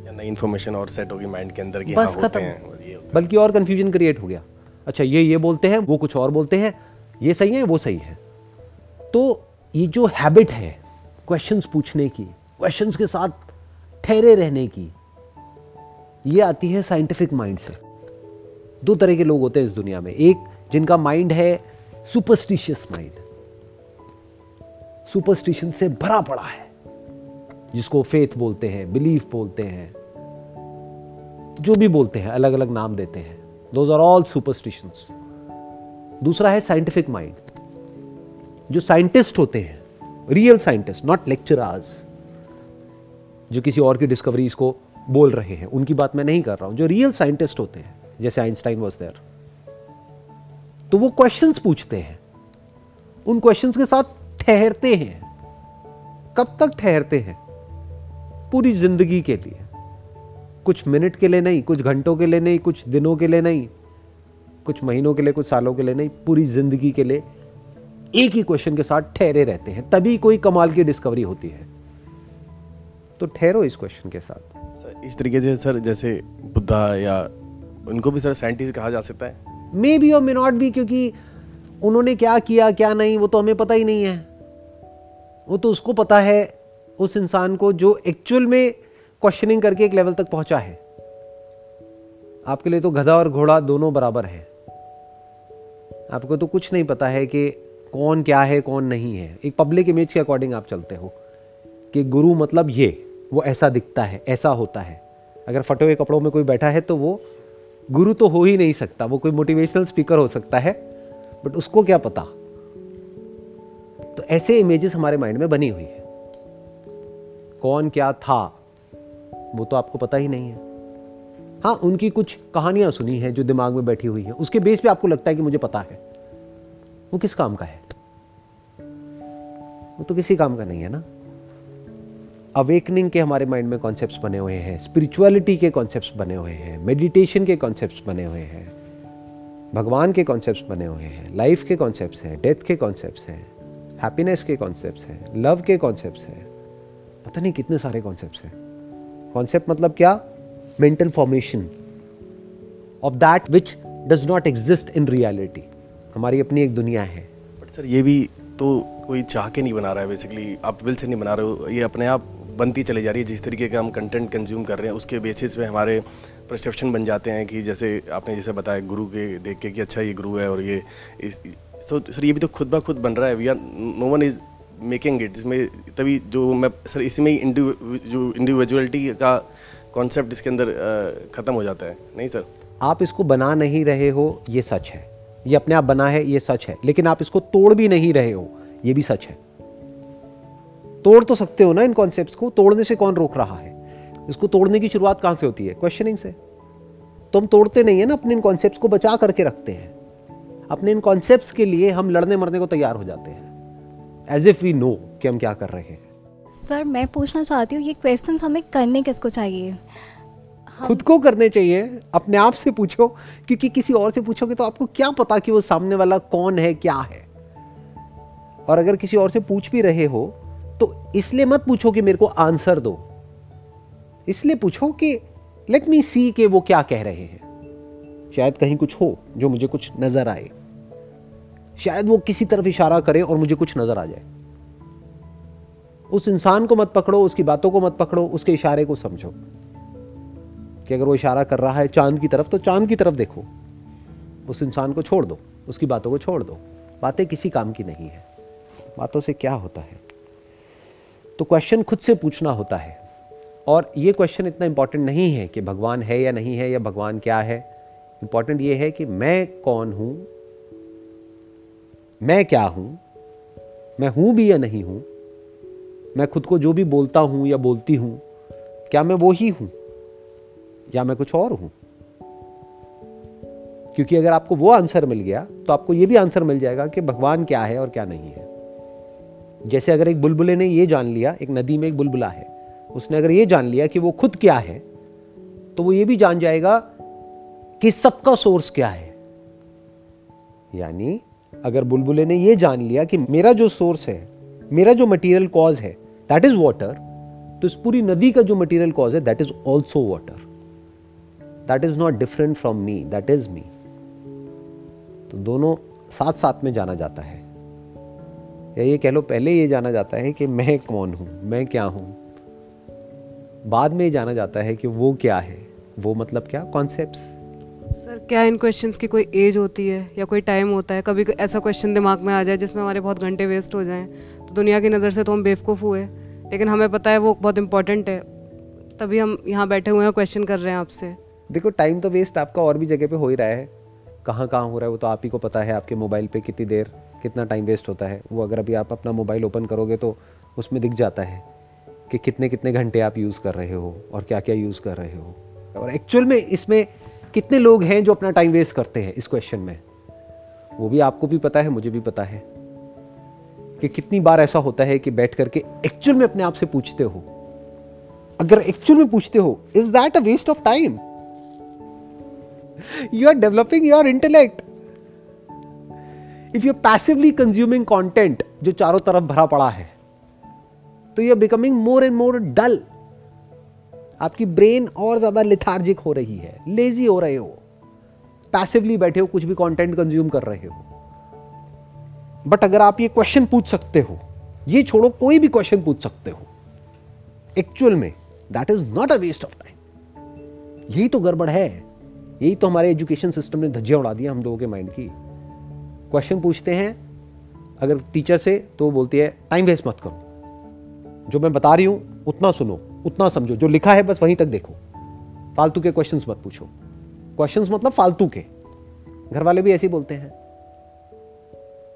या नई इन्फॉर्मेशन और सेट होगी माइंड के अंदर कि बस हाँ होते खत्म हैं और ये होता बल्कि और कंफ्यूजन क्रिएट हो गया। अच्छा ये ये बोलते हैं वो कुछ और बोलते हैं ये सही है वो सही है। तो ये जो हैबिट है क्वेश्चंस पूछने की क्वेश्चंस के साथ ठहरे रहने की ये आती है साइंटिफिक माइंड से। दो तरह के लोग होते हैं इस दुनिया में। एक, जिनका माइंड है सुपरस्टिशियस माइंड सुपरस्टिशन से भरा पड़ा है, जिसको फेथ बोलते हैं बिलीफ बोलते हैं, जो भी बोलते हैं अलग अलग नाम देते हैं। दोज आर ऑल सुपरस्टिशंस दूसरा है साइंटिफिक माइंड जो साइंटिस्ट होते हैं रियल साइंटिस्ट नॉट लेक्चरर्स जो किसी और की डिस्कवरीज को बोल रहे हैं, उनकी बात मैं नहीं कर रहा हूँ, जो रियल साइंटिस्ट होते हैं, जैसे आइंस्टाइन वॉज़ देयर तो वो क्वेश्चंस पूछते हैं, उन क्वेश्चंस के साथ ठहरते हैं। कब तक ठहरते हैं? पूरी ज़िंदगी के लिए। कुछ मिनट के लिए नहीं, कुछ घंटों के लिए नहीं, कुछ दिनों के लिए नहीं, कुछ महीनों के लिए, कुछ सालों के लिए नहीं, पूरी ज़िंदगी के लिए एक ही क्वेश्चन के साथ ठहरे रहते हैं। तभी कोई कमाल की डिस्कवरी होती है। तो ठहरो इस क्वेश्चन के साथ। इस तरीके से सर, जैसे बुद्धा या उनको भी सर साइंटिस्ट कहा जा सकता है? मे बी और मे नॉट बी क्योंकि उन्होंने क्या किया, क्या नहीं, वो तो हमें पता ही नहीं है। वो तो उसको पता है, उस इंसान को जो एक्चुअल में क्वेश्चनिंग करके एक लेवल तक पहुँचा है। आपके लिए तो गधा और घोड़ा दोनों बराबर है। आपको तो कुछ नहीं पता है कि कौन क्या है, कौन नहीं है। एक पब्लिक इमेज के अकॉर्डिंग आप चलते हो, कि गुरु मतलब ये। वो ऐसा दिखता है, ऐसा होता है। अगर फटे हुए कपड़ों में कोई बैठा है तो वो गुरु तो हो ही नहीं सकता, वो कोई मोटिवेशनल स्पीकर हो सकता है बट उसको क्या पता? तो ऐसे इमेजेस हमारे माइंड में बनी हुई है। कौन क्या था, वो तो आपको पता ही नहीं है। हाँ उनकी कुछ कहानियाँ सुनी हैं जो दिमाग में बैठी हुई है। उसके बेस पे आपको लगता है कि मुझे पता है। वो किस काम का है? वो तो किसी काम का नहीं है ना। अवेकनिंग के हमारे माइंड में कॉन्सेप्ट्स बने हुए हैं स्पिरिचुअलिटी के कॉन्सेप्ट्स बने हुए हैं मेडिटेशन के कॉन्सेप्ट्स बने हुए हैं, भगवान के कॉन्सेप्ट्स बने हुए हैं लाइफ के कॉन्सेप्ट्स हैं डेथ के कॉन्सेप्ट्स हैं हैप्पीनेस के कॉन्सेप्ट्स हैं लव के कॉन्सेप्ट्स हैं। पता नहीं कितने सारे कॉन्सेप्ट्स हैं। कॉन्सेप्ट मतलब क्या? Mental formation of that which does not exist in reality हमारी अपनी एक दुनिया है। बट सर ये भी तो कोई चाह के नहीं बना रहा है बेसिकली आप विल से नहीं बना रहे हो, ये अपने आप बनती चली जा रही है, जिस तरीके का हम कंटेंट कंज्यूम कर रहे हैं, उसके बेसिस पे हमारे परसेप्शन बन जाते हैं कि जैसे आपने जैसे बताया, गुरु के देख के कि अच्छा ये गुरु है और ये इस तो सर ये भी तो खुद ब खुद बन रहा है we are no one is making it जिसमें तभी जो मैं सर इसमें ही जो इंडिविजुअलिटी का कॉन्सेप्ट इसके अंदर ख़त्म हो जाता है। नहीं सर आप इसको बना नहीं रहे हो, ये सच है। ये अपने आप बना है, ये सच है। लेकिन आप इसको तोड़ भी नहीं रहे हो, ये भी सच है। तोड़ तो सकते हो ना इन कॉन्सेप्ट को तोड़ने से कौन रोक रहा है? इसको तोड़ने की शुरुआत कहाँ से होती है? क्वेश्चनिंग से। तो हम तोड़ते नहीं है ना अपने इन कॉन्सेप्ट्स को बचा करके रखते हैं। अपने इन कॉन्सेप्ट्स के लिए हम लड़ने मरने को तैयार हो जाते हैं। एज इफ़ वी नो कि हम क्या कर रहे हैं। सर मैं पूछना चाहती हूँ ये क्वेश्चंस हमें करने किसको चाहिए? खुद को करने चाहिए। अपने आप से पूछो क्योंकि किसी और से पूछोगे तो आपको क्या पता कि वो सामने वाला कौन है क्या है? और अगर किसी और से पूछ भी रहे हो तो इसलिए मत पूछो कि मेरे को आंसर दो। इसलिए पूछो कि लेट मी सी के वो क्या कह रहे हैं। शायद कहीं कुछ हो जो मुझे कुछ नज़र आए। शायद वो किसी तरफ़ इशारा करे और मुझे कुछ नज़र आ जाए। उस इंसान को मत पकड़ो, उसकी बातों को मत पकड़ो, उसके इशारे को समझो। कि अगर वो इशारा कर रहा है चाँद की तरफ़ तो चाँद की तरफ़ देखो। उस इंसान को छोड़ दो, उसकी बातों को छोड़ दो। बातें किसी काम की नहीं है। बातों से क्या होता है? तो क्वेश्चन खुद से पूछना होता है। और ये क्वेश्चन इतना इंपॉर्टेंट नहीं है कि भगवान है या नहीं है या भगवान क्या है। इंपॉर्टेंट ये है कि मैं कौन हूँ, मैं क्या हूँ, मैं हूँ भी या नहीं हूँ, मैं खुद को जो भी बोलता हूँ या बोलती हूँ, क्या मैं वो ही हूँ या मैं कुछ और हूँ? क्योंकि अगर आपको वो आंसर मिल गया तो आपको ये भी आंसर मिल जाएगा कि भगवान क्या है और क्या नहीं है। जैसे अगर एक बुलबुले ने ये जान लिया, एक नदी में एक बुलबुला है, उसने अगर ये जान लिया कि वो खुद क्या है तो वो ये भी जान जाएगा कि सबका सोर्स क्या है। यानी अगर बुलबुले ने ये जान लिया कि मेरा जो सोर्स है, मेरा जो मटेरियल कॉज है दैट इज़ वाटर तो इस पूरी नदी का जो मटेरियल कॉज है that is also water that is not different from me that is me तो दोनों साथ साथ में जाना जाता है। या ये कह लो पहले ये जाना जाता है कि मैं कौन हूँ मैं क्या हूँ। बाद में ये जाना जाता है कि वो क्या है वो मतलब क्या? कॉन्सेप्ट सर क्या इन क्वेश्चंस की कोई एज होती है या कोई टाइम होता है? कभी ऐसा क्वेश्चन दिमाग में आ जाए जिसमें हमारे बहुत घंटे वेस्ट हो जाएँ तो दुनिया की नज़र से तो हम बेवकूफ़ हुए लेकिन हमें पता है वो बहुत इंपॉर्टेंट है। तभी हम यहाँ बैठे हुए हैं क्वेश्चन कर रहे हैं आपसे। देखो टाइम तो वेस्ट आपका और भी जगह पे हो ही रहा है। कहाँ कहाँ हो रहा है वो तो आप ही को पता है आपके मोबाइल पे कितनी देर कितना टाइम वेस्ट होता है, वो अगर अभी आप अपना मोबाइल ओपन करोगे तो उसमें दिख जाता है कि कितने कितने घंटे आप यूज़ कर रहे हो और क्या क्या यूज़ कर रहे हो। और एक्चुअल में इसमें कितने लोग हैं जो अपना टाइम वेस्ट करते हैं इस क्वेश्चन में? वो भी आपको भी पता है, मुझे भी पता है कि कितनी बार ऐसा होता है कि बैठ करके एक्चुअल में अपने आप से पूछते हो। अगर एक्चुअल में पूछते हो is that a waste of time you are developing your intellect if you passively consuming content जो चारों तरफ़ भरा पड़ा है तो you are becoming more and more dull आपकी ब्रेन और ज़्यादा लिथार्जिक हो रही है लेजी हो रहे हो पैसिवली बैठे हो, कुछ भी कंटेंट कंज्यूम कर रहे हो. बट अगर आप ये क्वेश्चन पूछ सकते हो, ये छोड़ो, कोई भी क्वेश्चन पूछ सकते हो एक्चुअल में that is not a waste of time यही तो गड़बड़ है. यही तो हमारे एजुकेशन सिस्टम ने धज्जियाँ उड़ा दिया हम लोगों के माइंड की. क्वेश्चन पूछते हैं, अगर टीचर से तो बोलती है टाइम वेस्ट मत करो। जो मैं बता रही हूँ, उतना सुनो, उतना समझो। जो लिखा है, बस वहीं तक देखो। फालतू के क्वेश्चंस मत पूछो। क्वेश्चंस मतलब फालतू के। घर वाले भी ऐसे बोलते हैं।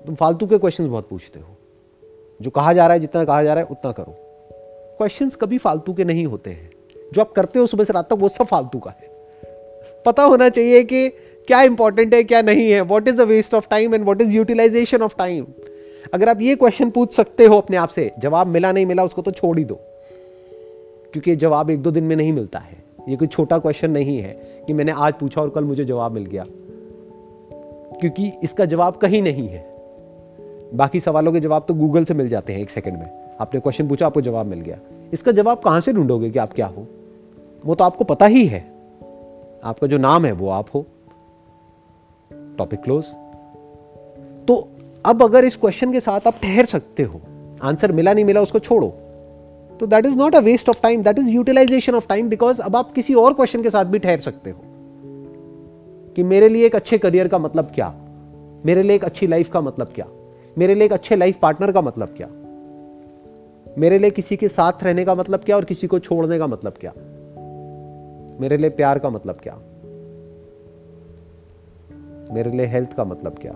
तुम फालतू के क्वेश्चन बहुत पूछते हो। जो कहा जा रहा है, जितना कहा जा रहा है, उतना करो। क्वेश्चंस कभी फालतू के नहीं होते हैं। जो आप करते हो सुबह से रात तक, वो सब फालतू का है। पता होना चाहिए कि क्या इंपॉर्टेंट है, क्या नहीं है? What is a waste of time and what is utilization of time अगर आप ये क्वेश्चन पूछ सकते हो अपने आप से, जवाब मिला नहीं मिला, उसको तो छोड़ ही दो। क्योंकि जवाब एक दो दिन में नहीं मिलता है। ये कोई छोटा क्वेश्चन नहीं है कि मैंने आज पूछा और कल मुझे जवाब मिल गया। क्योंकि इसका जवाब कहीं नहीं है। बाकी सवालों के जवाब तो गूगल से मिल जाते हैं एक सेकंड में। आपने क्वेश्चन पूछा, आपको जवाब मिल गया। इसका जवाब कहाँ से ढूंढोगे कि आप क्या हो? वो तो आपको पता ही है। आपका जो नाम है, वो आप हो। टॉपिक क्लोज तो अब अगर इस क्वेश्चन के साथ आप ठहर सकते हो आंसर मिला नहीं मिला उसको छोड़ो। तो that is not a waste of time that is utilization of time because अब आप किसी और क्वेश्चन के साथ भी ठहर सकते हो। कि मेरे लिए एक अच्छे करियर का मतलब क्या? मेरे लिए एक अच्छी लाइफ का मतलब क्या? मेरे लिए एक अच्छे लाइफ पार्टनर का मतलब क्या? मेरे लिए किसी के साथ रहने का मतलब क्या और किसी को छोड़ने का मतलब क्या? मेरे लिए प्यार का मतलब क्या? मेरे लिए हेल्थ का मतलब क्या?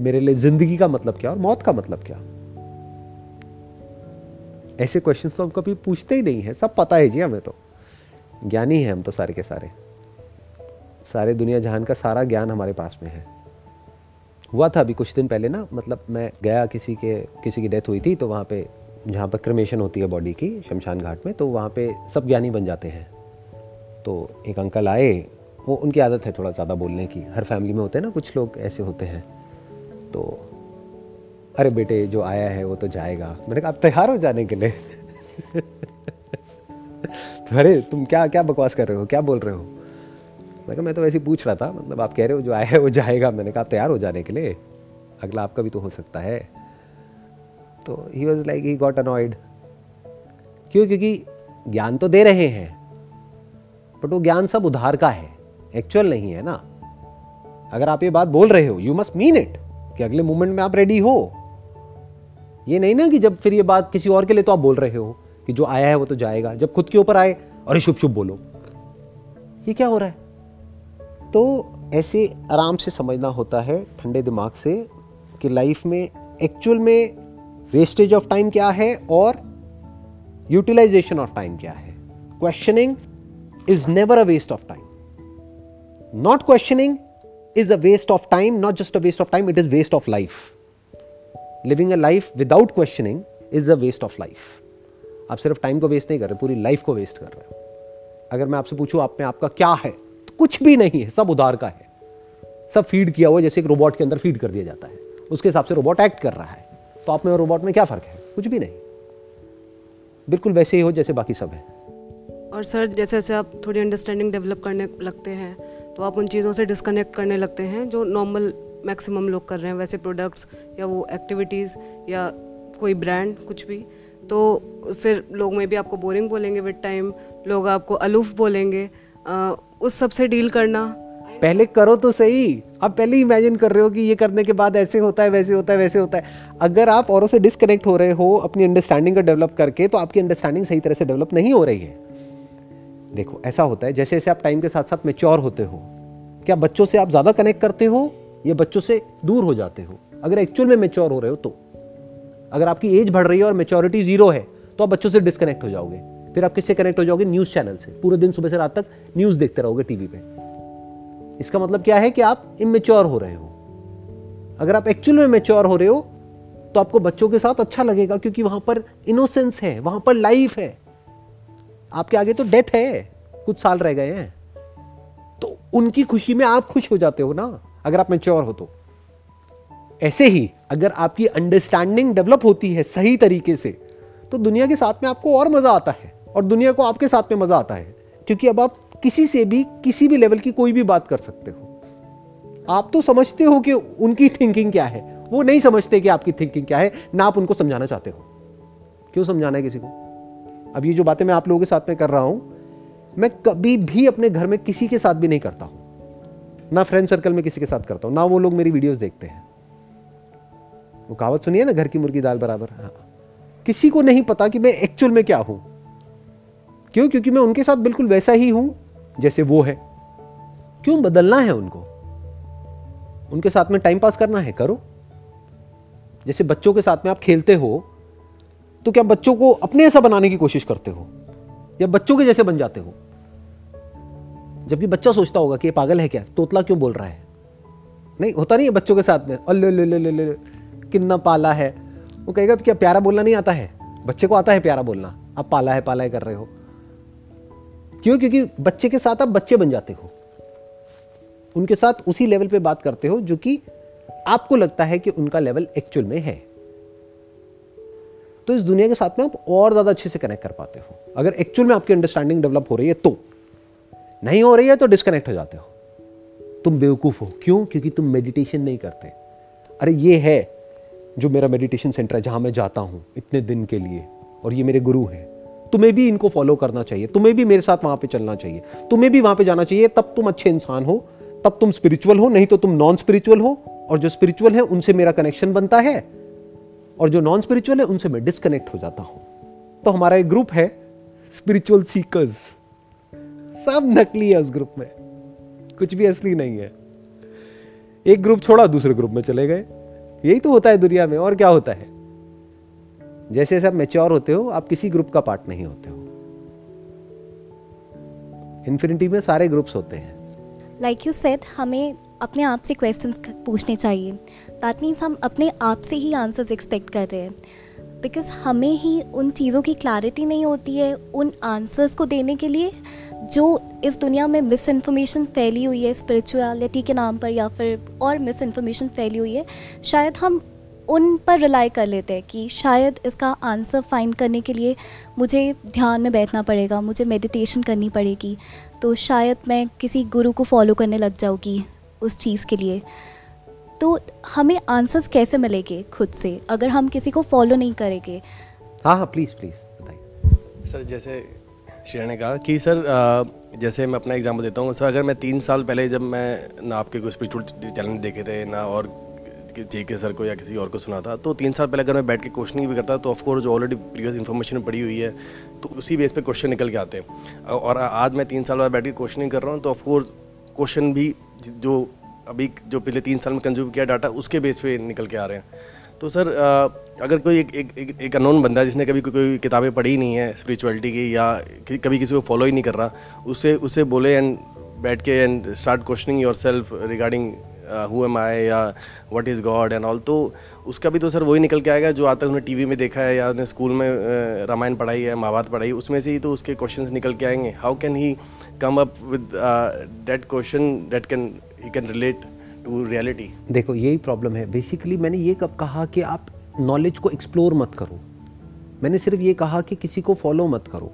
मेरे लिए ज़िंदगी का मतलब क्या? और मौत का मतलब क्या? ऐसे क्वेश्चन तो हम कभी पूछते ही नहीं है, सब पता है जी हमें तो। ज्ञानी है हम तो सारे के सारे। सारे दुनिया जहान का सारा ज्ञान हमारे पास में है। हुआ था अभी कुछ दिन पहले ना मतलब मैं गया किसी के, किसी की डेथ हुई थी तो वहाँ पे, जहाँ पर क्रमेशन होती है बॉडी की, शमशान घाट में तो वहाँ पे सब ज्ञानी बन जाते हैं। तो एक अंकल आए वो उनकी आदत है थोड़ा ज़्यादा बोलने की। हर फैमिली में होते हैं ना, कुछ लोग ऐसे होते हैं। तो अरे बेटे, जो आया है, वो तो जाएगा। मैंने कहा, आप तैयार हो जाने के लिए? तो अरे, तुम क्या क्या बकवास कर रहे हो? क्या बोल रहे हो? मैंने कहा, मैं तो वैसे ही पूछ रहा था मतलब आप कह रहे हो, जो आया है, वो जाएगा। मैंने कहा तैयार हो जाने के लिए? अगला आपका भी तो हो सकता है। तो he was like he got annoyed क्यों? क्योंकि ज्ञान तो दे रहे हैं बट वो ज्ञान सब उधार का है। एक्चुअल नहीं है ना। अगर आप ये बात बोल रहे हो यू मस्ट मीन इट कि अगले मोमेंट में आप रेडी हो। ये नहीं ना कि जब फिर ये बात किसी और के लिए तो आप बोल रहे हो, कि जो आया है वो तो जाएगा, जब खुद के ऊपर आए, अरे शुभ शुभ बोलो। ये क्या हो रहा है? तो ऐसे आराम से समझना होता है ठंडे दिमाग से कि लाइफ में एक्चुअल में वेस्टेज ऑफ़ टाइम क्या है और यूटिलाइजेशन ऑफ़ टाइम क्या है। Questioning is never a waste of time not questioning is a waste of time not just a waste of time it is waste of life living a life without questioning is a waste of life आप सिर्फ़ time को waste नहीं कर रहे, पूरी life को waste कर रहे हो। अगर मैं आपसे पूछूँ, आप में आपका क्या है? तो कुछ भी नहीं है, सब उधार का है। सब फ़ीड किया हुआ जैसे एक रोबोट के अंदर फ़ीड कर दिया जाता है। उसके हिसाब से रोबोट एक्ट कर रहा है। तो आप में और रोबोट में क्या फ़र्क है? कुछ भी नहीं। बिल्कुल वैसे ही हो, जैसे बाकी सब है। और सर जैसे जैसे आप थोड़ी अंडरस्टैंडिंग डेवलप करने लगते हैं तो आप उन चीज़ों से डिस्कनेक्ट करने लगते हैं जो नॉर्मल मैक्सिमम लोग कर रहे हैं वैसे प्रोडक्ट्स या वो एक्टिविटीज़ या कोई ब्रांड कुछ भी। तो फिर लोग में भी आपको बोरिंग बोलेंगे विद टाइम लोग आपको अलूफ बोलेंगे। आ, उस सबसे डील करना। पहले करो तो सही। आप पहले इमेजिन कर रहे हो कि ये करने के बाद ऐसे होता है वैसे होता है वैसे होता है। अगर आप औरों से डिसकनेक्ट हो रहे हो अपनी अंडरस्टैंडिंग का डेवलप करके तो आपकी अंडरस्टैंडिंग सही तरह से डेवलप नहीं हो रही है। देखो, ऐसा होता है जैसे जैसे आप टाइम के साथ साथ मेच्योर होते हो, क्या बच्चों से आप ज़्यादा कनेक्ट करते हो, या बच्चों से दूर हो जाते हो? अगर एक्चुअल में मेच्योर हो रहे हो तो। अगर आपकी एज बढ़ रही है और मेच्योरिटी ज़ीरो है तो आप बच्चों से डिस्कनेक्ट हो जाओगे। फिर आप किससे कनेक्ट हो जाओगे? न्यूज़ चैनल से। पूरे दिन सुबह से रात तक न्यूज़ देखते रहोगे टीवी पे। इसका मतलब क्या है कि आप इमेच्योर हो रहे हो। अगर आप एक्चुअल में मेच्योर हो रहे हो तो आपको बच्चों के साथ अच्छा लगेगा, क्योंकि वहाँ पर इनोसेंस है, वहाँ पर लाइफ है। आपके आगे तो डेथ है। कुछ साल रह गए हैं। तो उनकी खुशी में आप खुश हो जाते हो ना, अगर आप मेच्योर हो तो। ऐसे ही अगर आपकी अंडरस्टैंडिंग डेवलप होती है सही तरीके से तो दुनिया के साथ में आपको और मज़ा आता है और दुनिया को आपके साथ में मज़ा आता है। क्योंकि अब आप किसी से भी, किसी भी लेवल की कोई भी बात कर सकते हो। आप तो समझते हो कि उनकी थिंकिंग क्या है। वो नहीं समझते कि आपकी थिंकिंग क्या है। ना आप उनको समझाना चाहते हो। क्यों समझाना है किसी को? अब ये जो बातें मैं आप लोगों के साथ में कर रहा हूँ, मैं कभी भी अपने घर में किसी के साथ भी नहीं करता हूँ। ना फ्रेंड सर्कल में किसी के साथ करता हूँ, ना वो लोग मेरी वीडियोस देखते हैं। वो कहावत सुनिए ना, घर की मुर्गी दाल बराबर। हाँ। किसी को नहीं पता कि मैं एक्चुअल में क्या हूँ। क्यों? क्योंकि मैं उनके साथ बिल्कुल वैसा ही हूँ, जैसे वो है। क्यों बदलना है उनको? उनके साथ में टाइम पास करना है, करो। जैसे बच्चों के साथ में आप खेलते हो तो क्या बच्चों को अपने ऐसा बनाने की कोशिश करते हो? या बच्चों के जैसे बन जाते हो? जबकि बच्चा सोचता होगा कि ये पागल है क्या? तोतला क्यों बोल रहा है? नहीं, होता नहीं है बच्चों के साथ में अल्ले ले ले ले ले कितना पाला है। वो कहेगा, क्या प्यारा बोलना नहीं आता है? बच्चे को आता है प्यारा बोलना। आप पाला है पाला है कर रहे हो। क्यों? क्योंकि बच्चे के साथ आप बच्चे बन जाते हो। उनके साथ उसी लेवल पे बात करते हो जो कि आपको लगता है कि उनका लेवल एक्चुअल में है। तो इस दुनिया के साथ में आप और ज़्यादा अच्छे से कनेक्ट कर पाते हो। अगर एक्चुअल में आपकी अंडरस्टैंडिंग डेवलप हो रही है तो। नहीं हो रही है तो डिस्कनेक्ट हो जाते हो। तुम बेवकूफ़ हो। क्यों? क्योंकि तुम मेडिटेशन नहीं करते। अरे ये है जो मेरा मेडिटेशन सेंटर है, जहाँ मैं जाता हूँ इतने दिन के लिए, और ये मेरे गुरु हैं। तुम्हें भी इनको फॉलो करना चाहिए। तुम्हें भी मेरे साथ वहाँ पे चलना चाहिए। तुम्हें भी वहाँ पे जाना चाहिए। तब तुम अच्छे इंसान हो, तब तुम स्पिरिचुअल हो, नहीं तो तुम नॉन स्पिरिचुअल हो, और जो स्पिरिचुअल है, उनसे मेरा कनेक्शन बनता है। और जो नॉन स्पिरिचुअल है, उनसे मैं डिस्कनेक्ट हो जाता हूँ। तो हमारा एक ग्रुप है स्पिरिचुअल सीकर्स सब नकली है उस ग्रुप में। कुछ भी असली नहीं है। एक ग्रुप छोड़ा, दूसरे ग्रुप में चले गए। यही तो होता है दुनिया में, और क्या होता है? जैसे जैसे आप मेच्योर होते हो, आप किसी ग्रुप का पार्ट नहीं होते हो। इन्फिनिटी में सारे ग्रुप्स होते हैं। लाइक यू सेड हमें अपने आप से क्वेश्चंस पूछने चाहिए। दैट मीन्स हम अपने आप से ही आंसर्स एक्सपेक्ट कर रहे हैं। बिकॉज़ हमें ही उन चीज़ों की क्लैरिटी नहीं होती है, उन आंसर्स को देने के लिए जो इस दुनिया में मिस इन्फॉर्मेशन फैली हुई है स्पिरिचुअलिटी के नाम पर या फिर और मिस इन्फॉर्मेशन फैली हुई है, शायद हम उन पर रिलाई कर लेते हैं कि शायद इसका आंसर फाइंड करने के लिए मुझे ध्यान में बैठना पड़ेगा, मुझे मेडिटेशन करनी पड़ेगी। तो शायद मैं किसी गुरु को फॉलो करने लग जाऊँगी उस चीज़ के लिए। तो हमें आंसर्स कैसे मिलेंगे खुद से? अगर हम किसी को फॉलो नहीं करेंगे। हाँ हाँ प्लीज़ प्लीज़ बताइए। सर जैसे श्रेया ने कहा कि सर जैसे मैं अपना एग्जांपल देता हूँ सर अगर मैं तीन साल पहले जब मैं ना आपके कोई स्पिरिचुअल चैनल देखे थे ना और जे के सर को या किसी और को सुना था तो तीन साल पहले अगर मैं बैठ के क्वेश्चनिंग भी करता तो ऑफकोर्स जो ऑलरेडी प्रीवियस इन्फॉर्मेशन पड़ी हुई है तो उसी बेस पे क्वेश्चन निकल के आते हैं। और आज मैं तीन साल बाद बैठ के क्वेश्चनिंग कर रहा हूँ तो ऑफकोर्स क्वेश्चन भी जो अभी जो पिछले तीन साल में कंज्यूम किया डाटा उसके बेस पे निकल के आ रहे हैं। तो सर अगर कोई एक एक एक, एक अनोन बंदा है जिसने कभी कोई, कोई किताबें पढ़ी नहीं है स्पिरिचुअलिटी की या कि, कभी किसी को फॉलो ही नहीं कर रहा उससे उससे बोले एंड बैठ के and start questioning yourself regarding who am I या what is God and all तो उसका भी तो सर वही निकल के आएगा जो आता है उन्हें टीवी में देखा है या उन्हें स्कूल में रामायण पढ़ाई है महाभारत पढ़ाई उसमें से ही तो उसके क्वेश्चंस निकल के आएँगे। How can he come up with that question that can he can relate to reality देखो, यही प्रॉब्लम है। बेसिकली मैंने ये कब कहा कि आप नॉलेज को एक्सप्लोर मत करो। मैंने सिर्फ़ ये कहा कि किसी को फॉलो मत करो।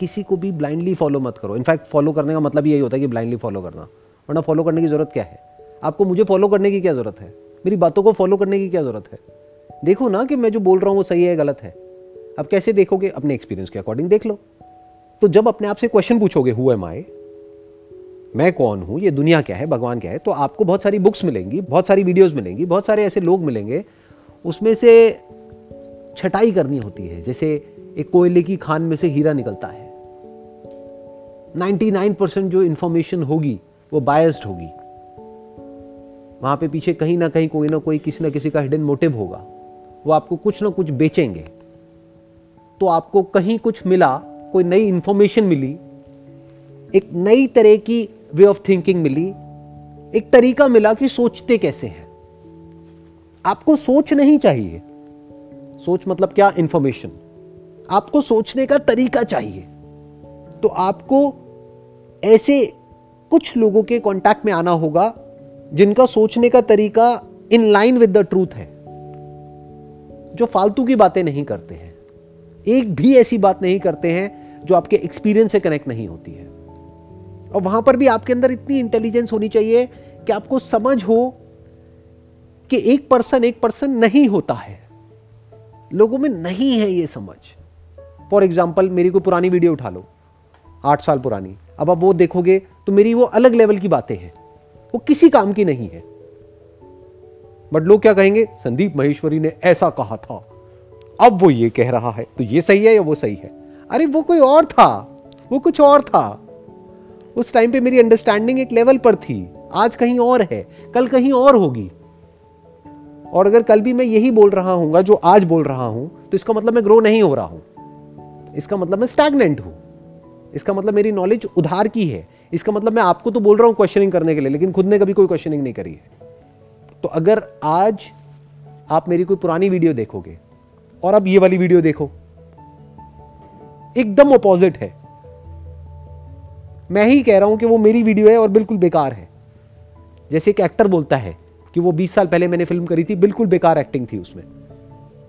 किसी को भी ब्लाइंडली फॉलो मत करो। इनफैक्ट फॉलो करने का मतलब यही होता है कि ब्लाइंडली फॉलो करना। वरना फॉलो करने की ज़रूरत क्या है? आपको मुझे फॉलो करने की क्या ज़रूरत है? मेरी बातों को फॉलो करने की क्या ज़रूरत है? देखो ना कि मैं जो बोल रहा हूँ वो सही है गलत है। अब कैसे देखोगे अपने एक्सपीरियंस के अकॉर्डिंग देख लो। तो जब अपने आप से क्वेश्चन पूछोगे हु एम आई मैं कौन हूँ? ये दुनिया क्या है? भगवान क्या है? तो आपको बहुत सारी बुक्स मिलेंगी, बहुत सारी वीडियोस मिलेंगी, बहुत सारे ऐसे लोग मिलेंगे, उसमें से छटाई करनी होती है। जैसे एक कोयले की खान में से हीरा निकलता है। 99% जो इंफॉर्मेशन होगी, वो बायस्ड होगी। वहाँ पे पीछे कहीं ना कहीं कोई ना कोई, किसी ना किसी का हिडन मोटिव होगा। वो आपको कुछ ना कुछ बेचेंगे। तो आपको कहीं कुछ मिला, कोई नई इंफॉर्मेशन मिली, एक नई तरह की वे ऑफ़ थिंकिंग मिली, एक तरीका मिला कि सोचते कैसे हैं। आपको सोच नहीं चाहिए। सोच मतलब क्या? इंफॉर्मेशन आपको सोचने का तरीका चाहिए। तो आपको ऐसे कुछ लोगों के कांटेक्ट में आना होगा, जिनका सोचने का तरीका in line with the truth है, जो फालतू की बातें नहीं करते हैं। एक भी ऐसी बात नहीं करते हैं, जो आपके एक्सपीरियंस से कनेक्ट नहीं होती है। और वहाँ पर भी आपके अंदर इतनी इंटेलिजेंस होनी चाहिए कि आपको समझ हो कि एक पर्सन एक पर्सन नहीं होता है। लोगों में नहीं है ये समझ। फॉर एग्ज़ाम्पल मेरी कोई पुरानी वीडियो उठा लो। आठ साल पुरानी। अब आप वो देखोगे तो मेरी वो अलग लेवल की बातें हैं। वो किसी काम की नहीं है। बट लोग क्या कहेंगे? संदीप महेश्वरी ने ऐसा कहा था। अब वो ये कह रहा है। तो ये सही है या वो सही है? अरे वो कोई और था। वो कुछ और था। उस टाइम पे मेरी अंडरस्टैंडिंग एक लेवल पर थी। आज कहीं और है, कल कहीं और होगी। और अगर कल भी मैं यही बोल रहा हूँ, जो आज बोल रहा हूँ तो इसका मतलब मैं ग्रो नहीं हो रहा हूँ। इसका मतलब मैं स्टैगनेंट हूँ। इसका मतलब मेरी नॉलेज उधार की है। इसका मतलब मैं आपको तो बोल रहा हूँ क्वेश्चनिंग करने के लिए, लेकिन खुद ने कभी कोई क्वेश्चनिंग नहीं करी है। तो अगर आज आप मेरी कोई पुरानी वीडियो देखोगे, और अब ये वाली वीडियो देखो, एकदम अपोजिट है। मैं ही कह रहा हूँ कि वो मेरी वीडियो है और बिल्कुल बेकार है। जैसे एक एक्टर बोलता है कि वो 20 साल पहले मैंने फ़िल्म करी थी, बिल्कुल बेकार एक्टिंग थी उसमें।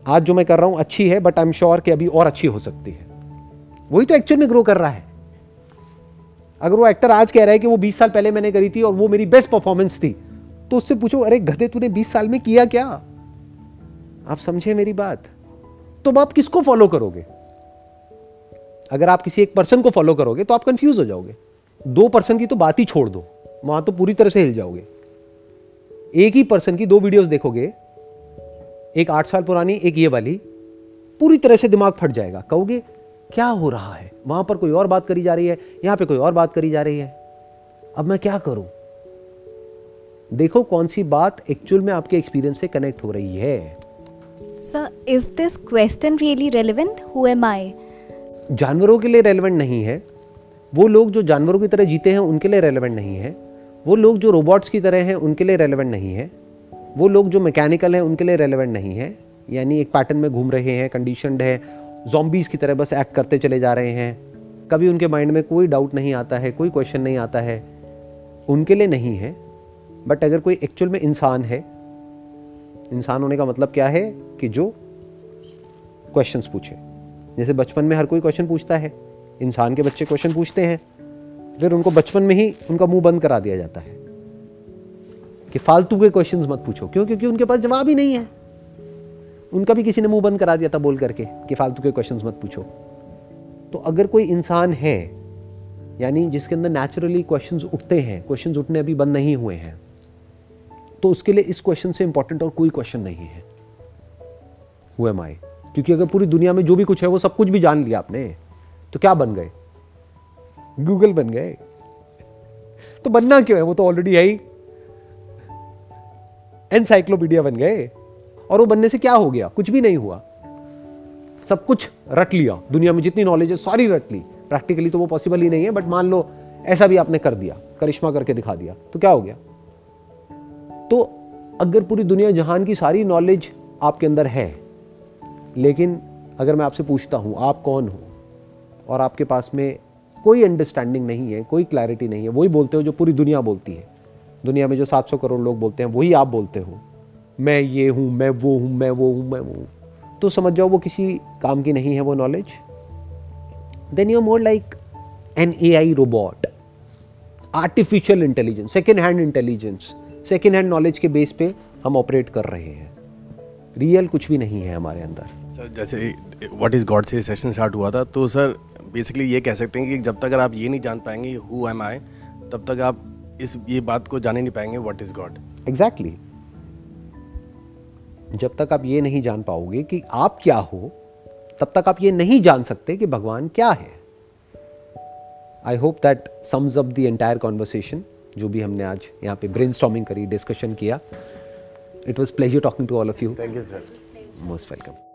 आज जो मैं कर रहा हूँ, अच्छी है बट आई एम श्योर कि अभी और अच्छी हो सकती है। वही तो एक्चुअल में ग्रो कर रहा है। अगर वो एक्टर आज कह रहा है कि वो 20 साल पहले मैंने करी थी और वो मेरी बेस्ट परफॉर्मेंस थी तो उससे पूछो, अरे, गधे तूने 20 साल में किया क्या? आप समझे मेरी बात? तो आप किसको फॉलो करोगे? अगर आप किसी एक पर्सन को फॉलो करोगे तो आप कंफ्यूज हो जाओगे। दो पर्सन की तो बात ही छोड़ दो। वहाँ तो पूरी तरह से हिल जाओगे। एक ही पर्सन की दो वीडियोस देखोगे एक आठ साल पुरानी एक ये वाली पूरी तरह से दिमाग फट जाएगा। कहोगे क्या हो रहा है? वहाँ पर कोई और बात करी जा रही है यहाँ पे कोई और बात करी जा रही है। अब मैं क्या करूँ? देखो कौन सी बात एक्चुअल में आपके एक्सपीरियंस से कनेक्ट हो रही है। Sir is this question really relevant who am I जानवरों के लिए रेलेवेंट नहीं है। वो लोग जो जानवरों की तरह जीते हैं, उनके लिए रेलेवेंट नहीं है। वो लोग जो रोबोट्स की तरह हैं, उनके लिए रेलेवेंट नहीं है। वो लोग जो मैकेनिकल हैं, उनके लिए रेलेवेंट नहीं है। यानी एक पैटर्न में घूम रहे हैं कंडीशनड है जॉम्बीज़ की तरह बस एक्ट करते चले जा रहे हैं। कभी उनके माइंड में कोई डाउट नहीं आता है, कोई क्वेश्चन नहीं आता है। उनके लिए नहीं है। बट अगर कोई एक्चुअल में इंसान है, इंसान होने का मतलब क्या है कि जो क्वेश्चंस पूछे। जैसे बचपन में हर कोई क्वेश्चन पूछता है। इंसान के बच्चे क्वेश्चन पूछते हैं। फिर उनको बचपन में ही उनका मुँह बंद करा दिया जाता है कि फालतू के क्वेश्चंस मत पूछो। क्यों? क्योंकि उनके पास जवाब ही नहीं है। उनका भी किसी ने मुँह बंद करा दिया था बोल करके कि फालतू के क्वेश्चंस मत पूछो। तो अगर कोई इंसान है, यानी जिसके अंदर नेचुरली क्वेश्चंस उठते हैं क्वेश्चंस उठने अभी बंद नहीं हुए हैं तो उसके लिए इस क्वेश्चन से इंपॉर्टेंट और कोई क्वेश्चन नहीं है। हु एम आई क्योंकि अगर पूरी दुनिया में जो भी कुछ है, वो सब कुछ भी जान लिया आपने। तो क्या बन गए? गूगल बन गए। तो बनना क्यों है? वो तो ऑलरेडी है ही। एनसाइक्लोपीडिया बन गए। और वो बनने से क्या हो गया? कुछ भी नहीं हुआ। सब कुछ रट लिया। दुनिया में जितनी नॉलेज है, सारी रट ली। प्रैक्टिकली तो वो पॉसिबल ही नहीं है बट मान लो, ऐसा भी आपने कर दिया। करिश्मा करके दिखा दिया। तो क्या हो गया? तो अगर पूरी दुनिया जहान की सारी नॉलेज आपके अंदर है, लेकिन अगर मैं आपसे पूछता हूँ, आप कौन हो? और आपके पास में कोई अंडरस्टैंडिंग नहीं है, कोई क्लैरिटी नहीं है, वही बोलते हो जो पूरी दुनिया बोलती है। दुनिया में जो 700 करोड़ लोग बोलते हैं, वही आप बोलते हो। मैं ये हूँ, मैं वो हूँ, मैं वो हूँ, मैं वो हूँ। तो समझ जाओ वो किसी काम की नहीं है वो knowledge then you more like an A I robot artificial intelligence second hand intelligence second hand knowledge के बेस पे हम ऑपरेट कर रहे हैं। रियल कुछ भी नहीं है हमारे अंदर। सर जैसे व्हाट इज़ गॉड से सेशन स्टार्ट हुआ था तो सर बेसिकली ये कह सकते हैं कि जब तक अगर आप ये नहीं जान पाएँगे हु एम आई तब तक आप इस ये बात को जान ही नहीं पाएँगे व्हाट इज़ गॉड एग्जैक्टली जब तक आप ये नहीं जान पाओगे कि आप क्या हो तब तक आप ये नहीं जान सकते कि भगवान क्या है। I hope that sums up the entire conversation जो भी हमने आज यहाँ पे ब्रेन करी डिस्कशन किया। It was pleasure talking to all of you thank you sir most welcome